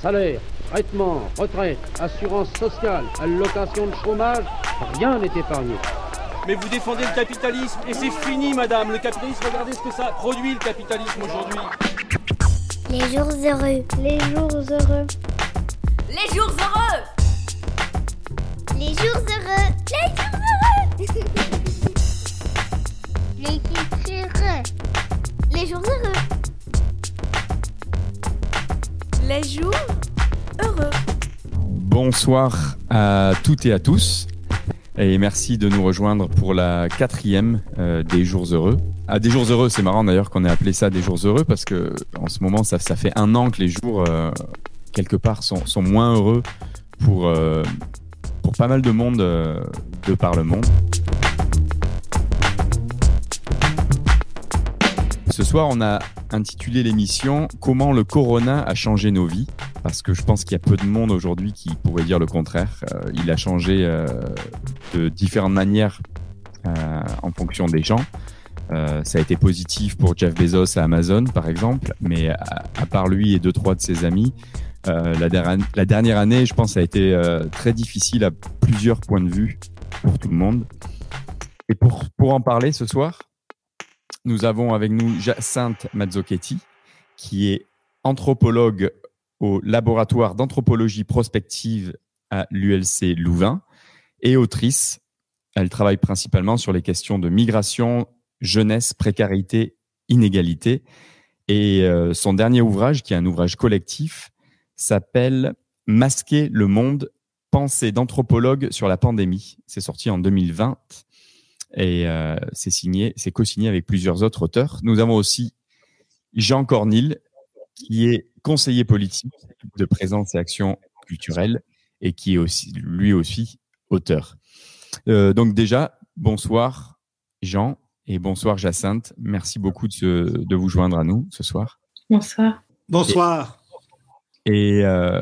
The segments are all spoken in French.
Salaire, traitement, retraite, assurance sociale, allocation de chômage, rien n'est épargné. Mais vous défendez le capitalisme et c'est fini, madame. Le capitalisme, regardez ce que ça produit, le capitalisme aujourd'hui. Les jours heureux. Les jours heureux. Les jours heureux. Les jours heureux. Les jours heureux. Les jours heureux. Les jours heureux. Les jours heureux. Bonsoir à toutes et à tous. Et merci de nous rejoindre pour la quatrième euh, des jours heureux. Ah, des jours heureux, c'est marrant d'ailleurs qu'on ait appelé ça des jours heureux parce que en ce moment, ça, fait un an que les jours, euh, quelque part, sont, moins heureux pour, euh, pas mal de monde euh, de par le monde. Ce soir, on a intitulé l'émission Comment le corona a changé nos vies parce que je pense qu'il y a peu de monde aujourd'hui qui pourrait dire le contraire. Euh, il a changé euh, de différentes manières euh, en fonction des gens. Ça a été positif pour Jeff Bezos à Amazon, par exemple, mais à, part lui et deux trois de ses amis, la, la, dernière année, je pense, a été très difficile à plusieurs points de vue pour tout le monde. Et pour pour en parler ce soir, nous avons avec nous Jacinthe Mazzochetti, qui est anthropologue au laboratoire d'anthropologie prospective à l'ULC Louvain et autrice. Elle travaille principalement sur les questions de migration, jeunesse, précarité, inégalité. Et euh, son dernier ouvrage, qui est un ouvrage collectif, s'appelle Masquer le monde, pensée d'anthropologue sur la pandémie. C'est sorti en 2020 et euh, c'est signé, c'est co-signé avec plusieurs autres auteurs. Nous avons aussi Jean Cornille, qui est conseiller politique de présence et action culturelle et qui est aussi, lui aussi, auteur. Euh, donc déjà, bonsoir Jean et bonsoir Jacinthe. Merci beaucoup de, se, de vous joindre à nous ce soir. Bonsoir. Bonsoir. Et, et euh,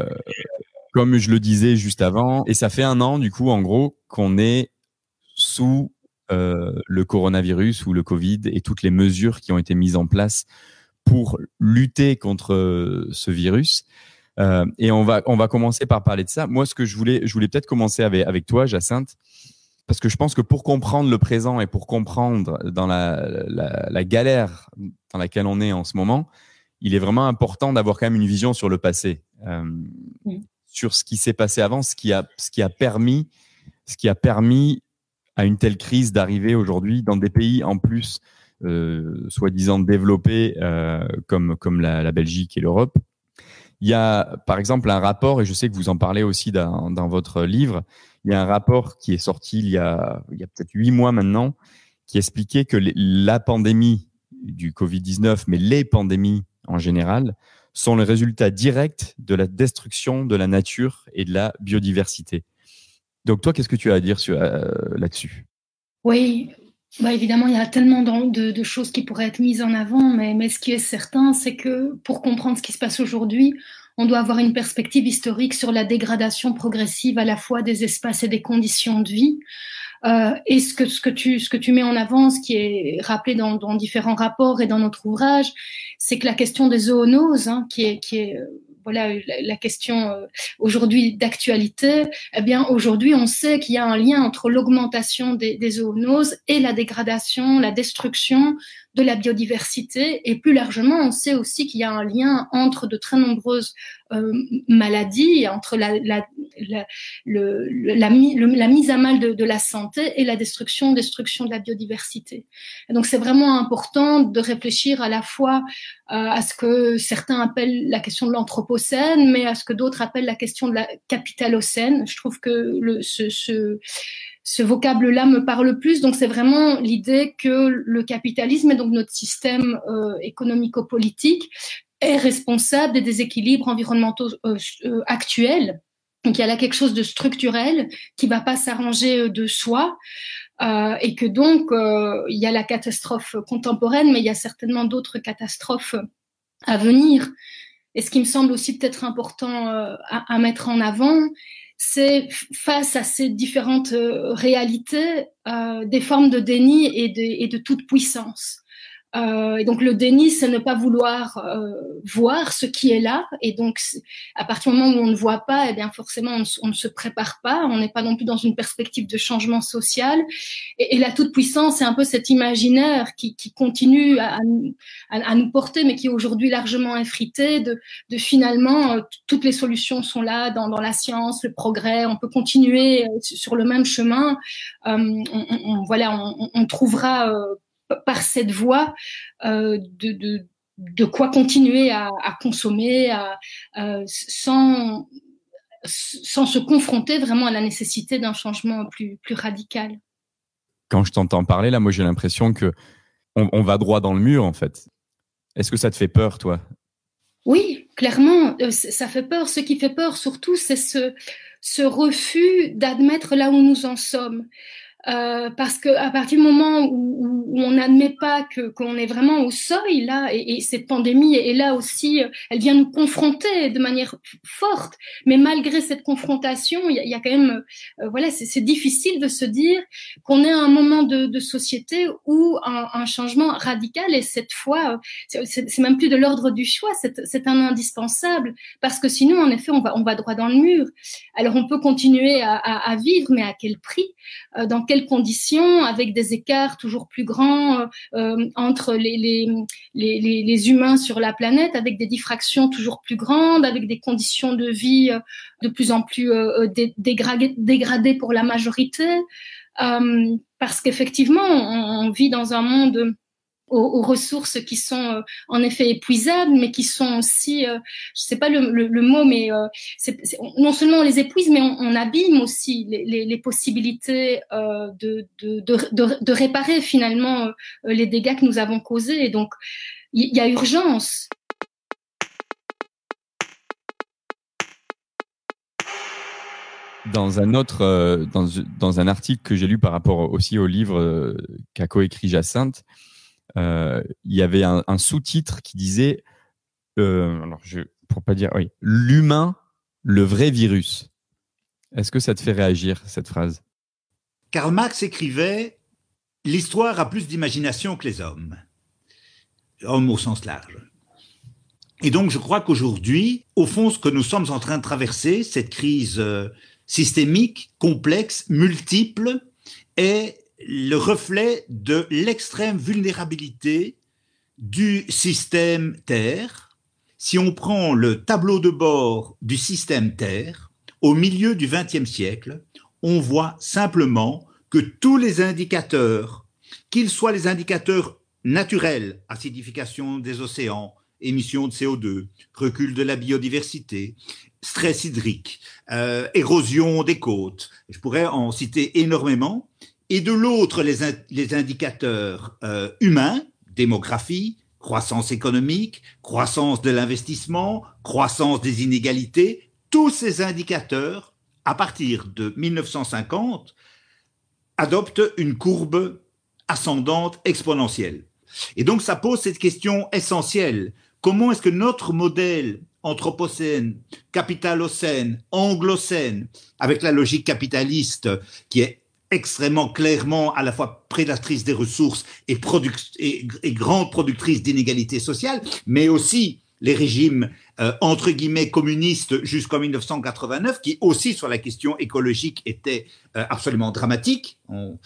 comme je le disais juste avant, et ça fait un an du coup, en gros, qu'on est sous euh, le coronavirus ou le Covid et toutes les mesures qui ont été mises en place pour lutter contre euh, ce virus. Euh, et on va on va commencer par parler de ça. Moi, ce que je voulais je voulais peut-être commencer avec avec toi, Jacinthe, parce que je pense que pour comprendre le présent et pour comprendre dans la, la, la galère dans laquelle on est en ce moment, il est vraiment important d'avoir quand même une vision sur le passé, euh, oui. sur ce qui s'est passé avant, ce qui a ce qui a permis ce qui a permis à une telle crise d'arriver aujourd'hui dans des pays en plus euh, soi-disant développés euh, comme, comme la, la Belgique et l'Europe. Il y a par exemple un rapport, et je sais que vous en parlez aussi dans, dans votre livre, il y a un rapport qui est sorti il y a, il y a peut-être huit mois maintenant, qui expliquait que la pandémie du Covid-19, mais les pandémies en général, sont le résultat direct de la destruction de la nature et de la biodiversité. Donc toi, qu'est-ce que tu as à dire euh, là-dessus? Oui, bah évidemment, il y a tellement de, choses qui pourraient être mises en avant, mais, mais ce qui est certain, c'est que pour comprendre ce qui se passe aujourd'hui, on doit avoir une perspective historique sur la dégradation progressive à la fois des espaces et des conditions de vie. Euh, et ce que, ce, que tu, ce que tu mets en avant, ce qui est rappelé dans, dans différents rapports et dans notre ouvrage, c'est que la question des zoonoses, hein, qui est, qui est voilà la question euh, aujourd'hui d'actualité, eh bien aujourd'hui on sait qu'il y a un lien entre l'augmentation des, des zoonoses et la dégradation, la destruction de la biodiversité et plus largement on sait aussi qu'il y a un lien entre de très nombreuses euh, maladies, entre la, la, la, le, la, la mise à mal de, de, la santé et la destruction, destruction de la biodiversité. Donc c'est vraiment important de réfléchir à la fois euh, à ce que certains appellent la question de l'anthropocène, mais à ce que d'autres appellent la question de la capitalocène. Je trouve que le, ce, ce ce vocable-là me parle plus. Donc c'est vraiment l'idée que le capitalisme et donc notre système euh, économico-politique est responsable des déséquilibres environnementaux euh, euh, actuels. Donc il y a là quelque chose de structurel qui va pas s'arranger de soi. Euh, et que donc euh, il y a la catastrophe contemporaine, mais il y a certainement d'autres catastrophes à venir. Et ce qui me semble aussi peut-être important euh, à, à, mettre en avant, c'est face à ces différentes euh, réalités euh, des formes de déni et de, et de toute puissance. Euh, et donc le déni, c'est ne pas vouloir euh, voir ce qui est là. Et donc à partir du moment où on ne voit pas, eh bien forcément on ne, se prépare pas. On n'est pas non plus dans une perspective de changement social. Et, la toute puissance, c'est un peu cet imaginaire qui, qui continue à, à, nous porter, mais qui est aujourd'hui largement effrité. De, de finalement euh, toutes les solutions sont là dans, dans, la science, le progrès. On peut continuer euh, sur le même chemin. On, on, voilà, on, on trouvera par cette voie euh, de, de, de, quoi continuer à, à consommer à, euh, sans, sans se confronter vraiment à la nécessité d'un changement plus, plus radical. Quand je t'entends parler, là, moi j'ai l'impression que on, on, va droit dans le mur en fait. Est-ce que ça te fait peur, toi? Oui, clairement, euh, ça fait peur. Ce qui fait peur surtout, c'est ce, ce refus d'admettre là où nous en sommes. Euh, parce que à partir du moment où, où on n'admet pas que qu'on est vraiment au seuil là, et, et, cette pandémie est là aussi, euh, elle vient nous confronter de manière forte. Mais malgré cette confrontation, il y a, y a, quand même, euh, voilà, c'est difficile de se dire qu'on est à un moment de, de société où un, un, changement radical et cette fois, c'est même plus de l'ordre du choix, c'est un indispensable parce que sinon, en effet, on va on va droit dans le mur. Alors on peut continuer à, à, à vivre, mais à quel prix? Dans quel conditions, avec des écarts toujours plus grands euh, euh, entre les, les, les, les, humains sur la planète, avec des diffractions toujours plus grandes, avec des conditions de vie euh, de plus en plus dégradées, dégradées pour la majorité, parce qu'effectivement, on, vit dans un monde aux, ressources qui sont euh, en effet épuisables, mais qui sont aussi, euh, je sais pas le, mot, mais euh, non seulement on les épuise, mais on, abîme aussi les, possibilités euh, de, réparer finalement les dégâts que nous avons causés. Et donc, il y, a urgence. Dans un autre, dans, dans un article que j'ai lu par rapport aussi au livre qu'a coécrit Jacinthe, euh, il y avait un, sous-titre qui disait, euh, pour pas dire, l'humain, le vrai virus. Est-ce que ça te fait réagir cette phrase? Karl Marx écrivait L'histoire a plus d'imagination que les hommes, hommes au sens large. Et donc, je crois qu'aujourd'hui, au fond, ce que nous sommes en train de traverser, cette crise euh, systémique, complexe, multiple, est le reflet de l'extrême vulnérabilité du système Terre. Si on prend le tableau de bord du système Terre, au milieu du XXe siècle, on voit simplement que tous les indicateurs, qu'ils soient les indicateurs naturels, acidification des océans, émissions de CO2, recul de la biodiversité, stress hydrique, euh, érosion des côtes, je pourrais en citer énormément, et de l'autre les, indicateurs euh, humains, démographie, croissance économique, croissance de l'investissement, croissance des inégalités, tous ces indicateurs, à partir de 1950, adoptent une courbe ascendante exponentielle. Et donc ça pose cette question essentielle. Comment est-ce que notre modèle anthropocène, capitalocène, anglocène, avec la logique capitaliste qui est extrêmement clairement à la fois prédatrice des ressources et, grande productrice d'inégalités sociales, mais aussi les régimes euh, entre guillemets communistes jusqu'en 1989, qui aussi sur la question écologique étaient euh, absolument dramatiques. On,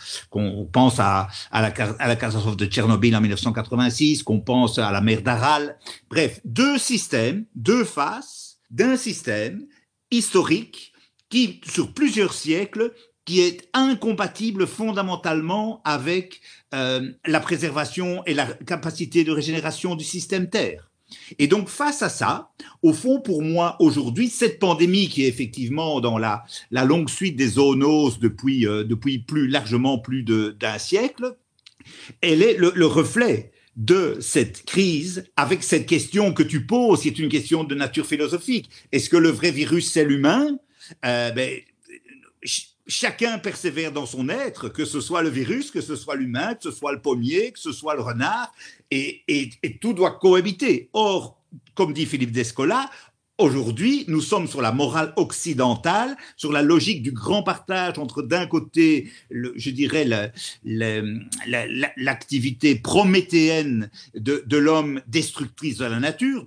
pense à, la, à la catastrophe de Tchernobyl en 1986, qu'on pense à la mer d'Aral. Bref, deux systèmes, deux faces d'un système historique qui, sur plusieurs siècles, qui est incompatible fondamentalement avec euh, la préservation et la capacité de régénération du système Terre. Et donc face à ça, au fond pour moi aujourd'hui, cette pandémie qui est effectivement dans la, la longue suite des zoonoses depuis, euh, depuis plus largement plus d'un siècle, elle est le, le reflet de cette crise avec cette question que tu poses, qui est une question de nature philosophique. Est-ce que le vrai virus c'est l'humain? Euh, ben, chacun persévère dans son être, que ce soit le virus, que ce soit l'humain, que ce soit le pommier, que ce soit le renard, et, tout doit cohabiter. Or, comme dit Philippe Descola, Aujourd'hui, nous sommes sur la morale occidentale, sur la logique du grand partage entre d'un côté, je dirais, l'activité prométhéenne de, l'homme destructrice de la nature.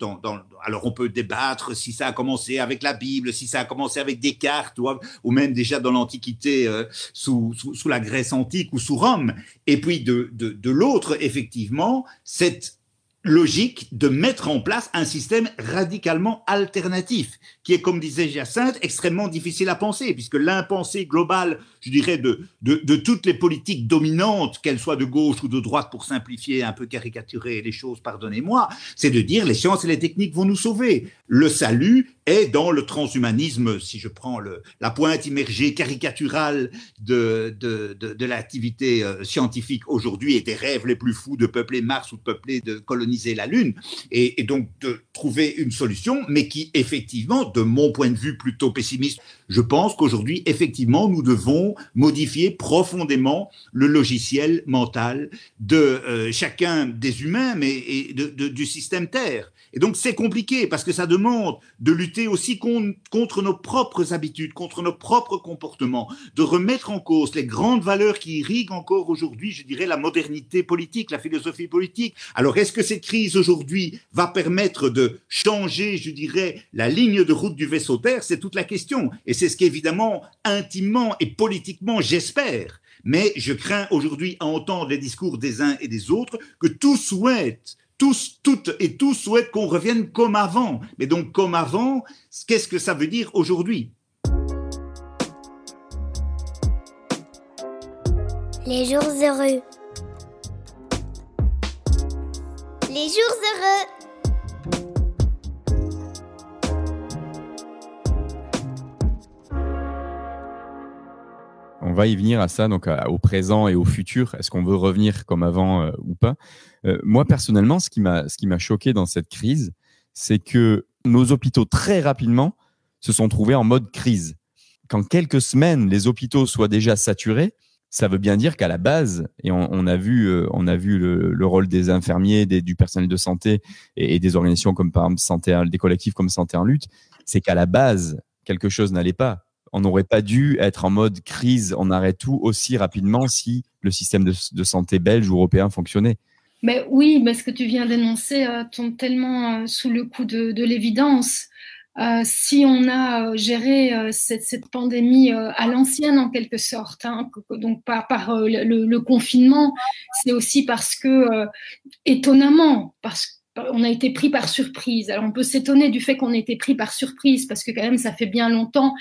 Alors on peut débattre si ça a commencé avec la Bible, si ça a commencé avec Descartes, ou, même déjà dans l'Antiquité, euh, sous, la Grèce antique ou sous Rome. Et puis de l'autre, effectivement, cette logique de mettre en place un système radicalement alternatif, qui est, comme disait Jacinthe, extrêmement difficile à penser, puisque l'impensée globale, je dirais, de, de, toutes les politiques dominantes, qu'elles soient de gauche ou de droite, pour simplifier, un peu caricaturer les choses, pardonnez-moi, c'est de dire les sciences et les techniques vont nous sauver. Le salut est dans le transhumanisme, si je prends le, la pointe immergée caricaturale de, de, de, l'activité euh, scientifique aujourd'hui et des rêves les plus fous de peupler Mars ou de peupler, de coloniser la Lune, et donc de trouver une solution, mais qui effectivement de mon point de vue plutôt pessimiste, je pense qu'aujourd'hui, effectivement, nous devons modifier profondément le logiciel mental de euh, chacun des humains, mais et du système Terre. Et donc c'est compliqué parce que ça demande de lutter aussi con, contre nos propres habitudes, contre nos propres comportements, de remettre en cause les grandes valeurs qui irriguent encore aujourd'hui, je dirais, la modernité politique, la philosophie politique. Alors est-ce que cette crise aujourd'hui va permettre de changer, je dirais, la ligne de route du vaisseau Terre? C'est toute la question. Et c'est ce qu'évidemment, intimement et politiquement, j'espère. Mais je crains aujourd'hui à entendre les discours des uns et des autres que tout souhaite toutes et tous souhaitent qu'on revienne comme avant. Mais donc, comme avant, qu'est-ce que ça veut dire aujourd'hui? Les jours heureux. Les jours heureux. On va y venir à ça, donc au présent et au futur. Est-ce qu'on veut revenir comme avant euh, ou pas? Euh, Moi, personnellement, ce qui m'a choqué dans cette crise, c'est que nos hôpitaux très rapidement se sont trouvés en mode crise. Qu'en quelques semaines, les hôpitaux soient déjà saturés, ça veut bien dire qu'à la base, et on, on, a vu, euh, on a vu le, le rôle des infirmiers, des, du personnel de santé et, et, des organisations comme par exemple santé, des collectifs comme Santé en lutte, c'est qu'à la base, quelque chose n'allait pas on n'aurait pas dû être en mode crise, on arrête tout aussi rapidement si le système de, santé belge ou européen fonctionnait. Mais oui, mais ce que tu viens d'énoncer euh, tombe tellement euh, sous le coup de, de l'évidence. Euh, si on a géré cette, pandémie à l'ancienne en quelque sorte, hein, donc par, par le, le, confinement, c'est aussi parce que étonnamment, parce que on a été pris par surprise. Alors on peut s'étonner du fait qu'on ait été pris par surprise parce que quand même ça fait bien longtemps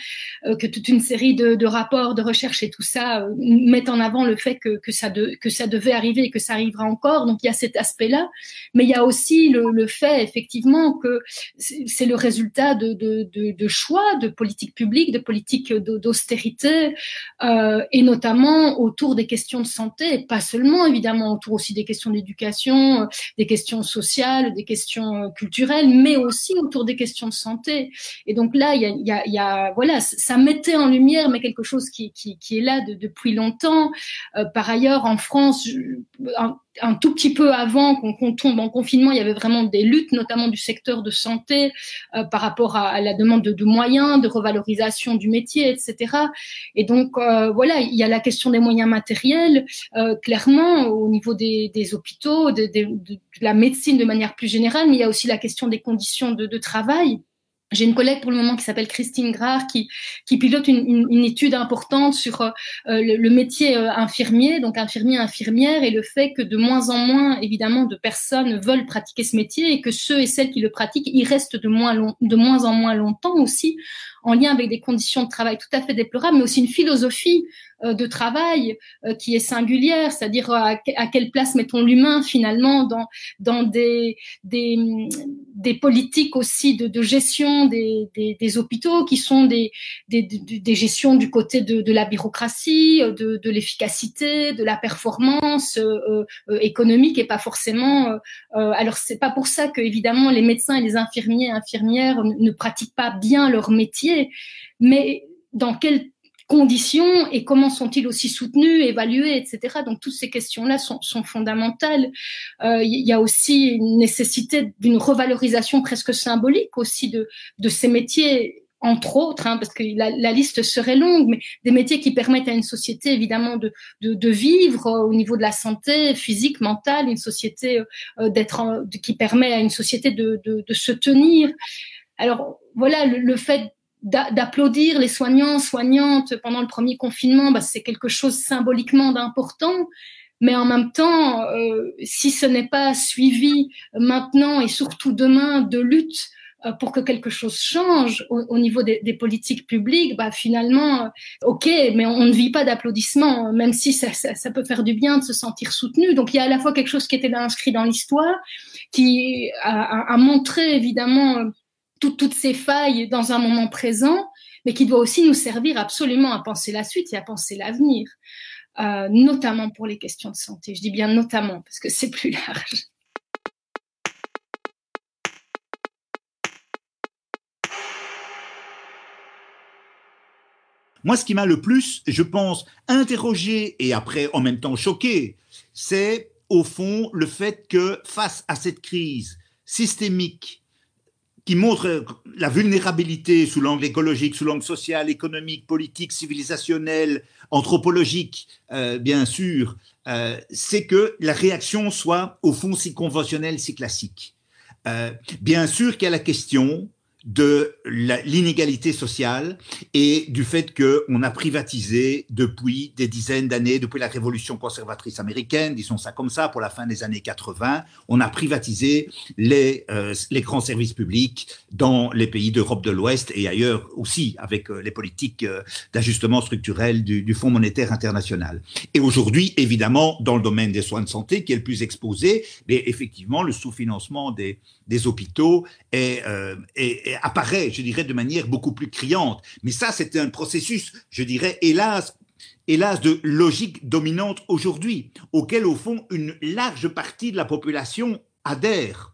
euh, que toute une série de, rapports, de recherches et tout ça euh, mettent en avant le fait que, ça devait arriver et que ça arrivera encore. Donc il y a cet aspect-là, mais il y a aussi le, fait effectivement que c'est le résultat de, choix, de politiques publiques, de politiques d'austérité euh, et notamment autour des questions de santé, pas seulement évidemment autour aussi des questions d'éducation, des questions sociales des questions culturelles, mais aussi autour des questions de santé. Et donc là, il y a, y a, y a voilà, ça mettait en lumière, mais quelque chose qui, est là de, depuis longtemps. Euh, par ailleurs, en France, un tout petit peu avant qu'on qu tombe en confinement, il y avait vraiment des luttes, notamment du secteur de santé, euh, par rapport à, la demande de, de, moyens, de revalorisation du métier, etc. Et donc euh, voilà, il y a la question des moyens matériels, euh, clairement au niveau des, des hôpitaux, de, de, de, la médecine de manière plus générale, mais il y a aussi la question des conditions de, travail. J'ai une collègue pour le moment qui s'appelle Christine Grard qui, pilote une, étude importante sur euh, le, métier euh, infirmier, donc infirmier, infirmière, et le fait que de moins en moins, évidemment, de personnes veulent pratiquer ce métier et que ceux et celles qui le pratiquent, ils restent de moins, de moins en moins longtemps aussi, en lien avec des conditions de travail tout à fait déplorables, mais aussi une philosophie euh, de travail euh, qui est singulière, c'est-à-dire euh, à, quelle place mettons l'humain finalement dans, dans des, des, des politiques aussi de, de gestion des, des, des, hôpitaux qui sont des, des, des gestions du côté de, de la bureaucratie, de, de l'efficacité, de la performance euh, euh, économique et pas forcément. Euh, alors c'est pas pour ça que évidemment les médecins et les infirmiers infirmières ne, ne pratiquent pas bien leur métier, mais dans quel conditions et comment sont-ils aussi soutenus, évalués, etc. Donc toutes ces questions-là sont, fondamentales. Euh, il y a aussi une nécessité d'une revalorisation presque symbolique aussi de, de ces métiers entre autres, hein, parce que la, liste serait longue, mais des métiers qui permettent à une société évidemment de, de, vivre au niveau de la santé physique, mentale, une société euh, d'être, qui permet à une société de, de, se tenir. Alors voilà, le fait d'applaudir les soignants, soignantes pendant le premier confinement, bah, c'est quelque chose symboliquement d'important. Mais en même temps, euh, si ce n'est pas suivi maintenant et surtout demain de lutte euh, pour que quelque chose change au, au niveau des, des, politiques publiques, bah finalement, euh, ok, mais on, ne vit pas d'applaudissements, même si ça, ça, ça, peut faire du bien de se sentir soutenu. Donc il y a à la fois quelque chose qui était inscrit dans l'histoire, qui a, a, montré évidemment toutes ces failles dans un moment présent, mais qui doit aussi nous servir absolument à penser la suite et à penser l'avenir, euh, notamment pour les questions de santé. Je dis bien notamment parce que c'est plus large. Moi, ce qui m'a le plus, je pense, interrogé et après en même temps choqué, c'est au fond le fait que face à cette crise systémique qui montre la vulnérabilité sous l'angle écologique, sous l'angle social, économique, politique, civilisationnel, anthropologique, euh, bien sûr, euh, c'est que la réaction soit au fond si conventionnelle, si classique. Euh, bien sûr qu'il y a la question de l'inégalité sociale et du fait qu'on a privatisé depuis des dizaines d'années, depuis la révolution conservatrice américaine, disons ça comme ça, pour la fin des années 80, on a privatisé les, euh, les grands services publics dans les pays d'Europe de l'Ouest et ailleurs aussi avec euh, les politiques euh, d'ajustement structurel du, Fonds monétaire international. Et aujourd'hui, évidemment, dans le domaine des soins de santé, qui est le plus exposé, mais effectivement, le sous-financement des, des hôpitaux est, apparaît, je dirais, de manière beaucoup plus criante. Mais ça, c'est un processus, je dirais, hélas, hélas, de logique dominante aujourd'hui, auquel, au fond, une large partie de la population adhère.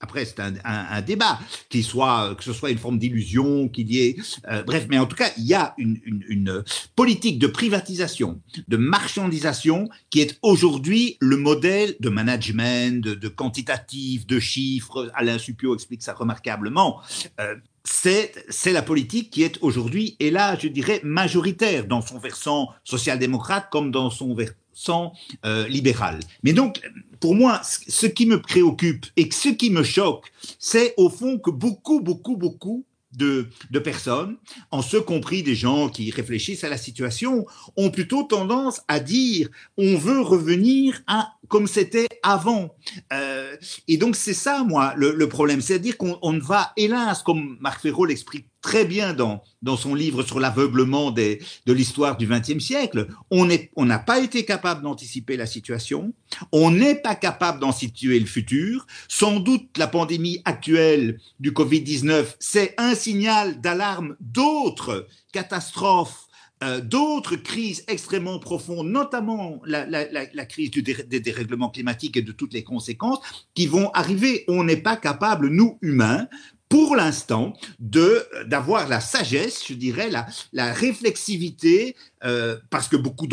Après, c'est un, débat, qui soit, que ce soit une forme d'illusion, qu'il y ait, euh, bref, mais en tout cas, il y a une, politique de privatisation, de marchandisation, qui est aujourd'hui le modèle de management, de, de, quantitatif, de chiffres. Alain Supio explique ça remarquablement. Euh, c'est la politique qui est aujourd'hui, et là, je dirais, majoritaire dans son versant social-démocrate comme dans son versant euh, libéral. Mais donc, pour moi, ce qui me préoccupe et ce qui me choque, c'est au fond que beaucoup, beaucoup, beaucoup de, de, personnes, en ce compris des gens qui réfléchissent à la situation, ont plutôt tendance à dire on veut revenir à comme c'était avant. Euh, et donc c'est ça, moi, le, problème, c'est-à-dire qu'on va, hélas, comme Marc Ferraud l'explique très bien dans, dans son livre sur l'aveuglement de l'histoire du XXe siècle, on n'a on pas été capable d'anticiper la situation, on n'est pas capable d'en situer le futur. Sans doute la pandémie actuelle du Covid-19, c'est un signal d'alarme d'autres catastrophes euh, d'autres crises extrêmement profondes, notamment la, crise du des dérèglements climatiques et de toutes les conséquences qui vont arriver. On n'est pas capable, nous humains, pour l'instant, de d'avoir la sagesse, je dirais, la, la réflexivité, euh, parce que beaucoup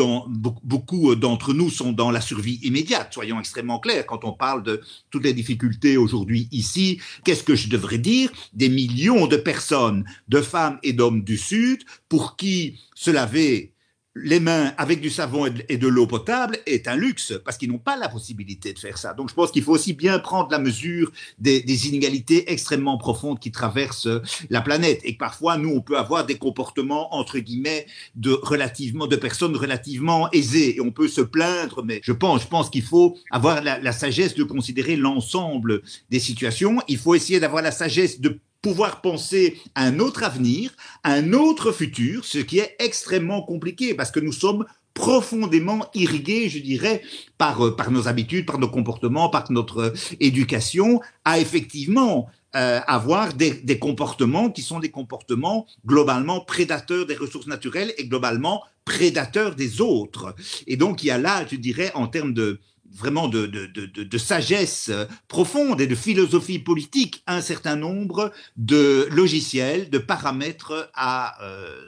d'entre nous sont dans la survie immédiate. Soyons extrêmement clairs quand on parle de toutes les difficultés aujourd'hui ici. Qu'est-ce que je devrais dire? Des millions de personnes, de femmes et d'hommes du Sud, pour qui se laver les mains avec du savon et de l'eau potable est un luxe parce qu'ils n'ont pas la possibilité de faire ça. Donc je pense qu'il faut aussi bien prendre la mesure des, inégalités extrêmement profondes qui traversent la planète et que parfois nous on peut avoir des comportements entre guillemets de relativement de personnes relativement aisées et on peut se plaindre mais je pense je pense qu'il faut avoir la sagesse de considérer l'ensemble des situations. Il faut essayer d'avoir la sagesse de pouvoir penser à un autre avenir, à un autre futur, ce qui est extrêmement compliqué parce que nous sommes profondément irrigués, je dirais, par, euh, par nos habitudes, par nos comportements, par notre éducation, à effectivement euh, avoir des, des, comportements qui sont des comportements globalement prédateurs des ressources naturelles et globalement prédateurs des autres. Et donc il y a là, je dirais, en termes de, vraiment de, de, de, sagesse profonde et de philosophie politique un certain nombre de logiciels, de paramètres à, euh,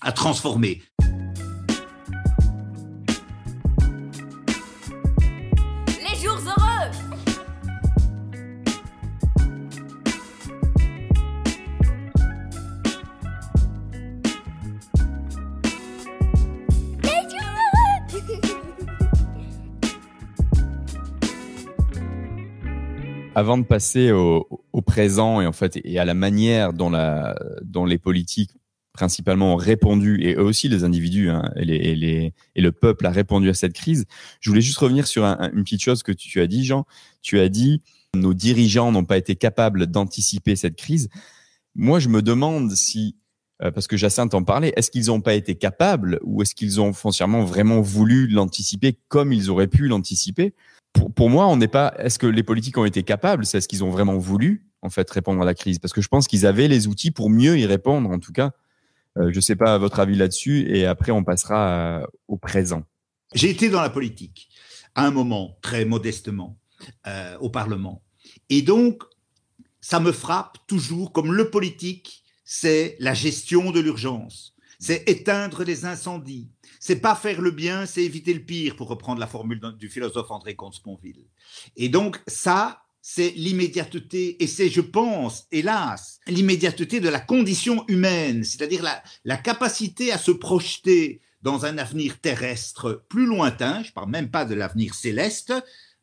à transformer. Avant de passer au, au présent et en fait et à la manière dont, la, dont les politiques principalement ont répondu et eux aussi les individus hein, et, les, et, les, et le peuple a répondu à cette crise. Je voulais juste revenir sur un- un- une petite chose que tu, tu as dit, Jean. Tu as dit nos dirigeants n'ont pas été capables d'anticiper cette crise. Moi, je me demande si, euh, parce que Jacinthe en parlait, est-ce qu'ils n'ont pas été capables ou est-ce qu'ils ont foncièrement vraiment voulu l'anticiper comme ils auraient pu l'anticiper? Pour, moi, on n'est pas. Est-ce que les politiques ont été capables? C'est ce qu'ils ont vraiment voulu en fait répondre à la crise Parce que je pense qu'ils avaient les outils pour mieux y répondre. En tout cas, euh, je ne sais pas votre avis là-dessus. Et après, on passera euh, au présent. J'ai été dans la politique à un moment, très modestement, euh, au Parlement. Et donc, ça me frappe toujours comme le politique, c'est la gestion de l'urgence, c'est éteindre les incendies, c'est pas faire le bien, c'est éviter le pire, pour reprendre la formule du philosophe André Comte-Sponville. Et donc, ça, c'est l'immédiateté, et c'est, je pense, hélas, l'immédiateté de la condition humaine, c'est-à-dire la, la capacité à se projeter dans un avenir terrestre plus lointain, je parle même pas de l'avenir céleste,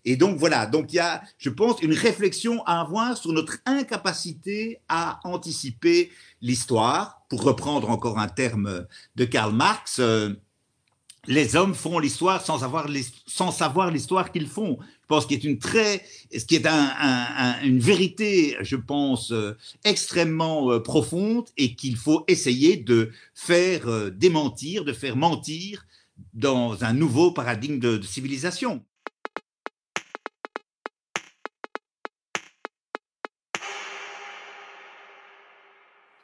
et donc voilà, donc il y a, je pense, une réflexion à avoir sur notre incapacité à anticiper l'histoire. Pour reprendre encore un terme de Karl Marx, euh, les hommes font l'histoire sans, avoir l'his- sans savoir l'histoire qu'ils font. Je pense qu'il est une très, ce qui est un- un- un- une vérité, je pense, euh, extrêmement euh, profonde et qu'il faut essayer de faire euh, démentir, de faire mentir dans un nouveau paradigme de- de civilisation.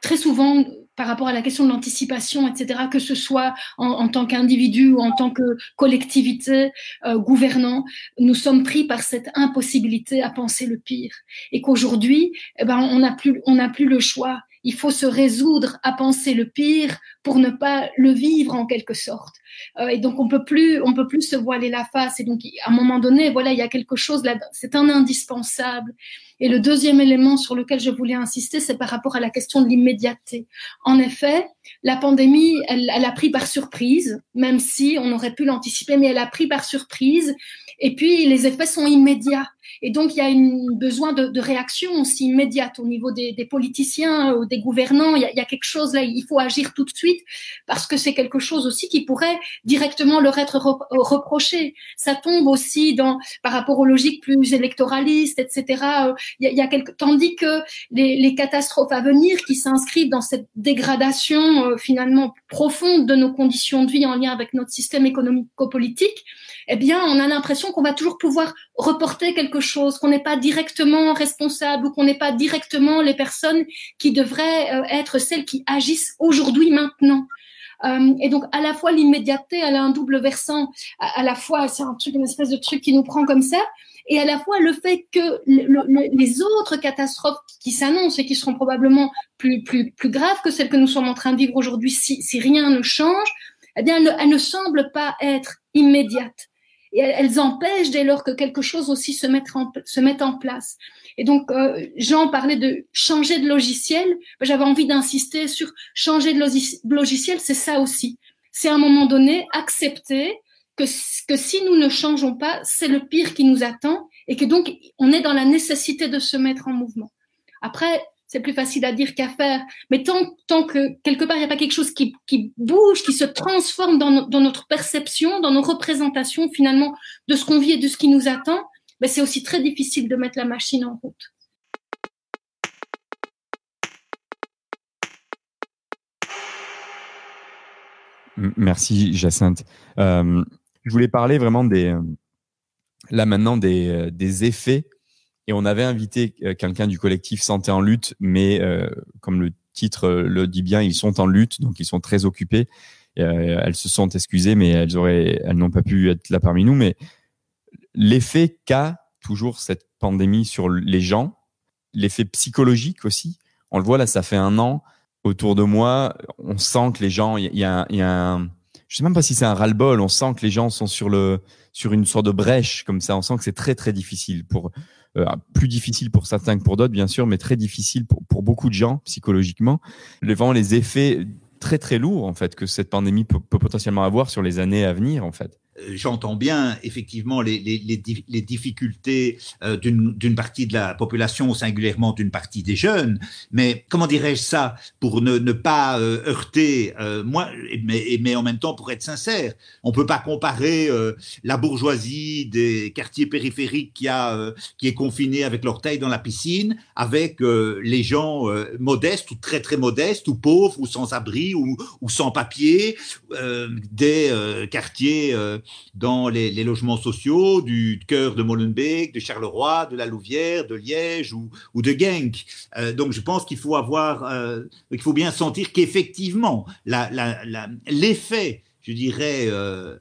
très souvent par rapport à la question de l'anticipation, etc., que ce soit en, en tant qu'individu ou en tant que collectivité euh, gouvernant, nous sommes pris par cette impossibilité à penser le pire. Et qu'aujourd'hui, eh ben, on n'a plus, on n'a plus le choix. Il faut se résoudre à penser le pire pour ne pas le vivre en quelque sorte. Euh, et donc on peut plus, on peut plus se voiler la face. Et donc à un moment donné, voilà, il y a quelque chose là. C'est un indispensable. Et le deuxième élément sur lequel je voulais insister, c'est par rapport à la question de l'immédiateté. En effet, la pandémie, elle, a pris par surprise, même si on aurait pu l'anticiper, mais elle a pris par surprise. Et puis les effets sont immédiats. Et donc il y a un besoin de, de, réaction aussi immédiate au niveau des, des politiciens ou des gouvernants. Il y, a, il y, a, quelque chose là, il faut agir tout de suite parce que c'est quelque chose aussi qui pourrait directement leur être reproché. Ça tombe aussi dans par rapport aux logiques plus électoralistes, etc. Il y a, il y a quelque, tandis que les, les, catastrophes à venir qui s'inscrivent dans cette dégradation euh, finalement profonde de nos conditions de vie en lien avec notre système économico-politique, eh bien, on a l'impression qu'on va toujours pouvoir reporter quelque chose, qu'on n'est pas directement responsable ou qu'on n'est pas directement les personnes qui devraient euh, être celles qui agissent aujourd'hui, maintenant. Euh, et donc, à la fois, l'immédiateté, elle a un double versant. À, la fois, c'est un truc, une espèce de truc qui nous prend comme ça. Et à la fois, le fait que le, le, les autres catastrophes qui s'annoncent et qui seront probablement plus, plus, plus graves que celles que nous sommes en train de vivre aujourd'hui, si, si rien ne change, eh bien, elles ne semblent pas être immédiates. Et elles empêchent dès lors que quelque chose aussi se mette en, se mette en place. Et donc, euh, Jean parlait de changer de logiciel. J'avais envie d'insister sur changer de logiciel, c'est ça aussi. C'est à un moment donné accepter que, que si nous ne changeons pas, c'est le pire qui nous attend et que donc on est dans la nécessité de se mettre en mouvement. Après, c'est plus facile à dire qu'à faire, mais tant, que quelque part il n'y a pas quelque chose qui, bouge, qui se transforme dans, no, dans notre perception, dans nos représentations finalement de ce qu'on vit et de ce qui nous attend, ben c'est aussi très difficile de mettre la machine en route. Merci Jacinthe. Euh, je voulais parler vraiment des, là maintenant des, des effets et on avait invité quelqu'un du collectif Santé en lutte, mais euh, comme le titre le dit bien, ils sont en lutte, donc ils sont très occupés. Euh, elles se sont excusées, mais elles auraient, elles n'ont pas pu être là parmi nous. Mais l'effet qu'a toujours cette pandémie sur les gens, l'effet psychologique aussi. On le voit là, ça fait un an. autour de moi, on sent que les gens, il y, a, y a un, je sais même pas si c'est un ras-le-bol, on sent que les gens sont sur le, sur une sorte de brèche comme ça. On sent que c'est très très difficile pour, euh, plus difficile pour certains que pour d'autres, bien sûr, mais très difficile pour, beaucoup de gens psychologiquement. Les, les effets très très lourds en fait que cette pandémie peut, peut potentiellement avoir sur les années à venir en fait. Euh, j'entends bien effectivement les, les, les, les difficultés euh, d'une partie de la population, singulièrement d'une partie des jeunes, mais comment dirais-je ça pour ne, ne pas euh, heurter euh, moi, mais, mais en même temps pour être sincère, on peut pas comparer euh, la bourgeoisie des quartiers périphériques qui a qui est confinée avec l'orteil dans la piscine avec les gens modestes ou très très modestes ou pauvres ou sans abri ou, ou sans papier des quartiers dans les, logements sociaux du cœur de Molenbeek, de Charleroi, de la Louvière, de Liège ou, de Genk. Euh, donc je pense qu'il faut avoir, euh, il faut bien sentir qu'effectivement l'effet, je dirais, euh,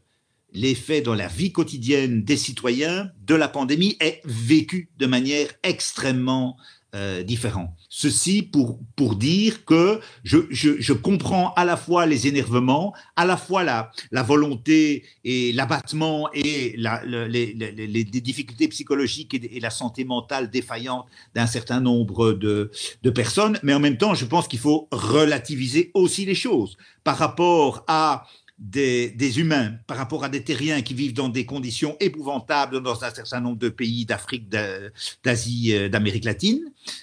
l'effet dans la vie quotidienne des citoyens de la pandémie est vécu de manière extrêmement euh, différent. Ceci pour, pour dire que je, je, comprends à la fois les énervements, à la fois la, la volonté et l'abattement et les, les, difficultés psychologiques et, et, la santé mentale défaillante d'un certain nombre de, de personnes, mais en même temps, je pense qu'il faut relativiser aussi les choses par rapport à des, humains par rapport à des terriens qui vivent dans des conditions épouvantables dans un certain nombre de pays d'Afrique, d'Asie, euh, d'Amérique latine.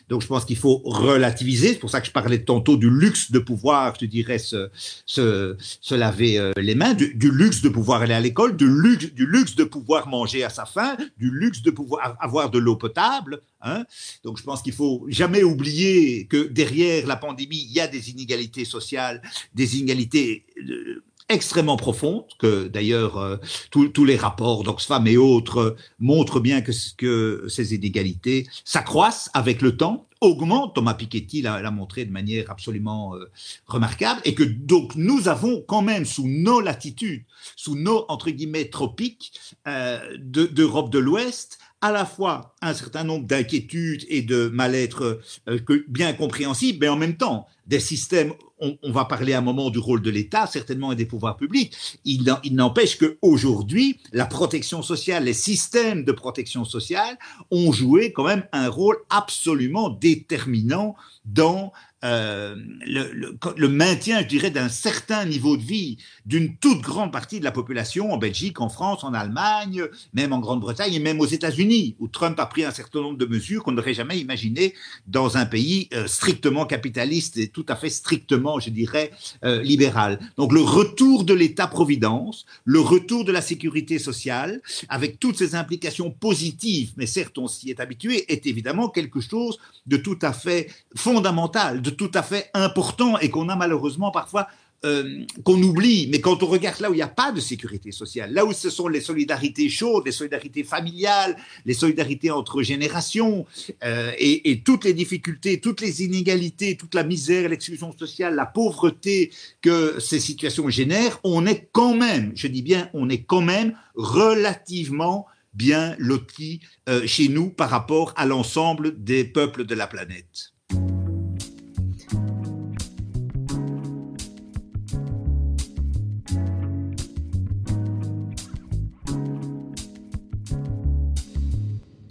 Donc je pense qu'il faut relativiser. C'est pour ça que je parlais tantôt du luxe de pouvoir, je dirais, se, se, se laver euh, les mains, du, du, luxe de pouvoir aller à l'école, du luxe, du luxe de pouvoir manger à sa faim, du luxe de pouvoir avoir de l'eau potable. Hein. Donc je pense qu'il faut jamais oublier que derrière la pandémie, il y a des inégalités sociales, des inégalités euh, extrêmement profonde, que d'ailleurs euh, tous les rapports d'Oxfam et autres euh, montrent bien que, que ces inégalités s'accroissent avec le temps, augmentent, Thomas Piketty l'a montré de manière absolument euh, remarquable, et que donc nous avons quand même sous nos latitudes, sous nos, entre guillemets, tropiques euh, d'Europe de, l'Ouest, à la fois un certain nombre d'inquiétudes et de mal-être euh, bien compréhensibles, mais en même temps des systèmes on, va parler à un moment du rôle de l'État, certainement, et des pouvoirs publics. Il, il n'empêche qu'aujourd'hui, la protection sociale, les systèmes de protection sociale ont joué quand même un rôle absolument déterminant dans euh, le, maintien, je dirais, d'un certain niveau de vie d'une toute grande partie de la population en Belgique, en France, en Allemagne, même en Grande-Bretagne et même aux États-Unis, où Trump a pris un certain nombre de mesures qu'on n'aurait jamais imaginées dans un pays euh, strictement capitaliste et tout à fait strictement, je dirais, euh, libéral. Donc le retour de l'État-providence, le retour de la sécurité sociale, avec toutes ses implications positives, mais certes on s'y est habitué, est évidemment quelque chose de tout à fait fondamental, tout à fait important et qu'on a malheureusement parfois euh, qu'on oublie, mais quand on regarde là où il n'y a pas de sécurité sociale, là où ce sont les solidarités chaudes, les solidarités familiales, les solidarités entre générations, euh, et, toutes les difficultés, toutes les inégalités, toute la misère, l'exclusion sociale, la pauvreté que ces situations génèrent, on est quand même, je dis bien, on est quand même relativement bien loti euh, chez nous par rapport à l'ensemble des peuples de la planète.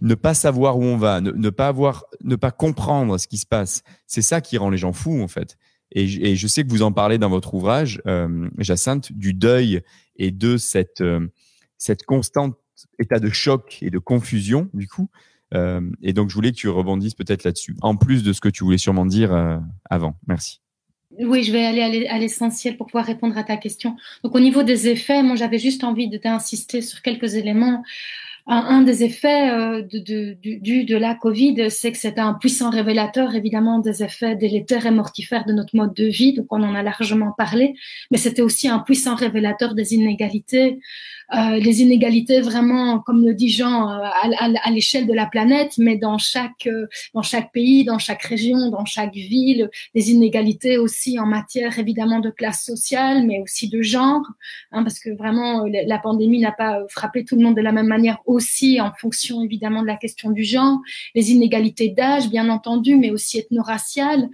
Ne pas savoir où on va, ne, pas avoir, ne pas comprendre ce qui se passe, c'est ça qui rend les gens fous en fait. Et, je sais que vous en parlez dans votre ouvrage, euh, Jacinthe, du deuil et de cette euh, constante état de choc et de confusion du coup. Euh, et donc je voulais que tu rebondisses peut-être là-dessus, en plus de ce que tu voulais sûrement dire euh, avant. Merci. Oui, je vais aller à l'essentiel pour pouvoir répondre à ta question. Donc au niveau des effets, moi j'avais juste envie d'insister sur quelques éléments un, un des effets euh, de, du, de la Covid, c'est que c'est un puissant révélateur, évidemment, des effets délétères et mortifères de notre mode de vie. Donc, on en a largement parlé. Mais c'était aussi un puissant révélateur des inégalités euh, les inégalités vraiment, comme le dit Jean, euh, à, l'échelle de la planète, mais dans chaque euh, dans chaque pays, dans chaque région, dans chaque ville, des inégalités aussi en matière évidemment de classe sociale, mais aussi de genre, hein, parce que vraiment la pandémie n'a pas frappé tout le monde de la même manière aussi en fonction évidemment de la question du genre, les inégalités d'âge, bien entendu, mais aussi ethno-raciales.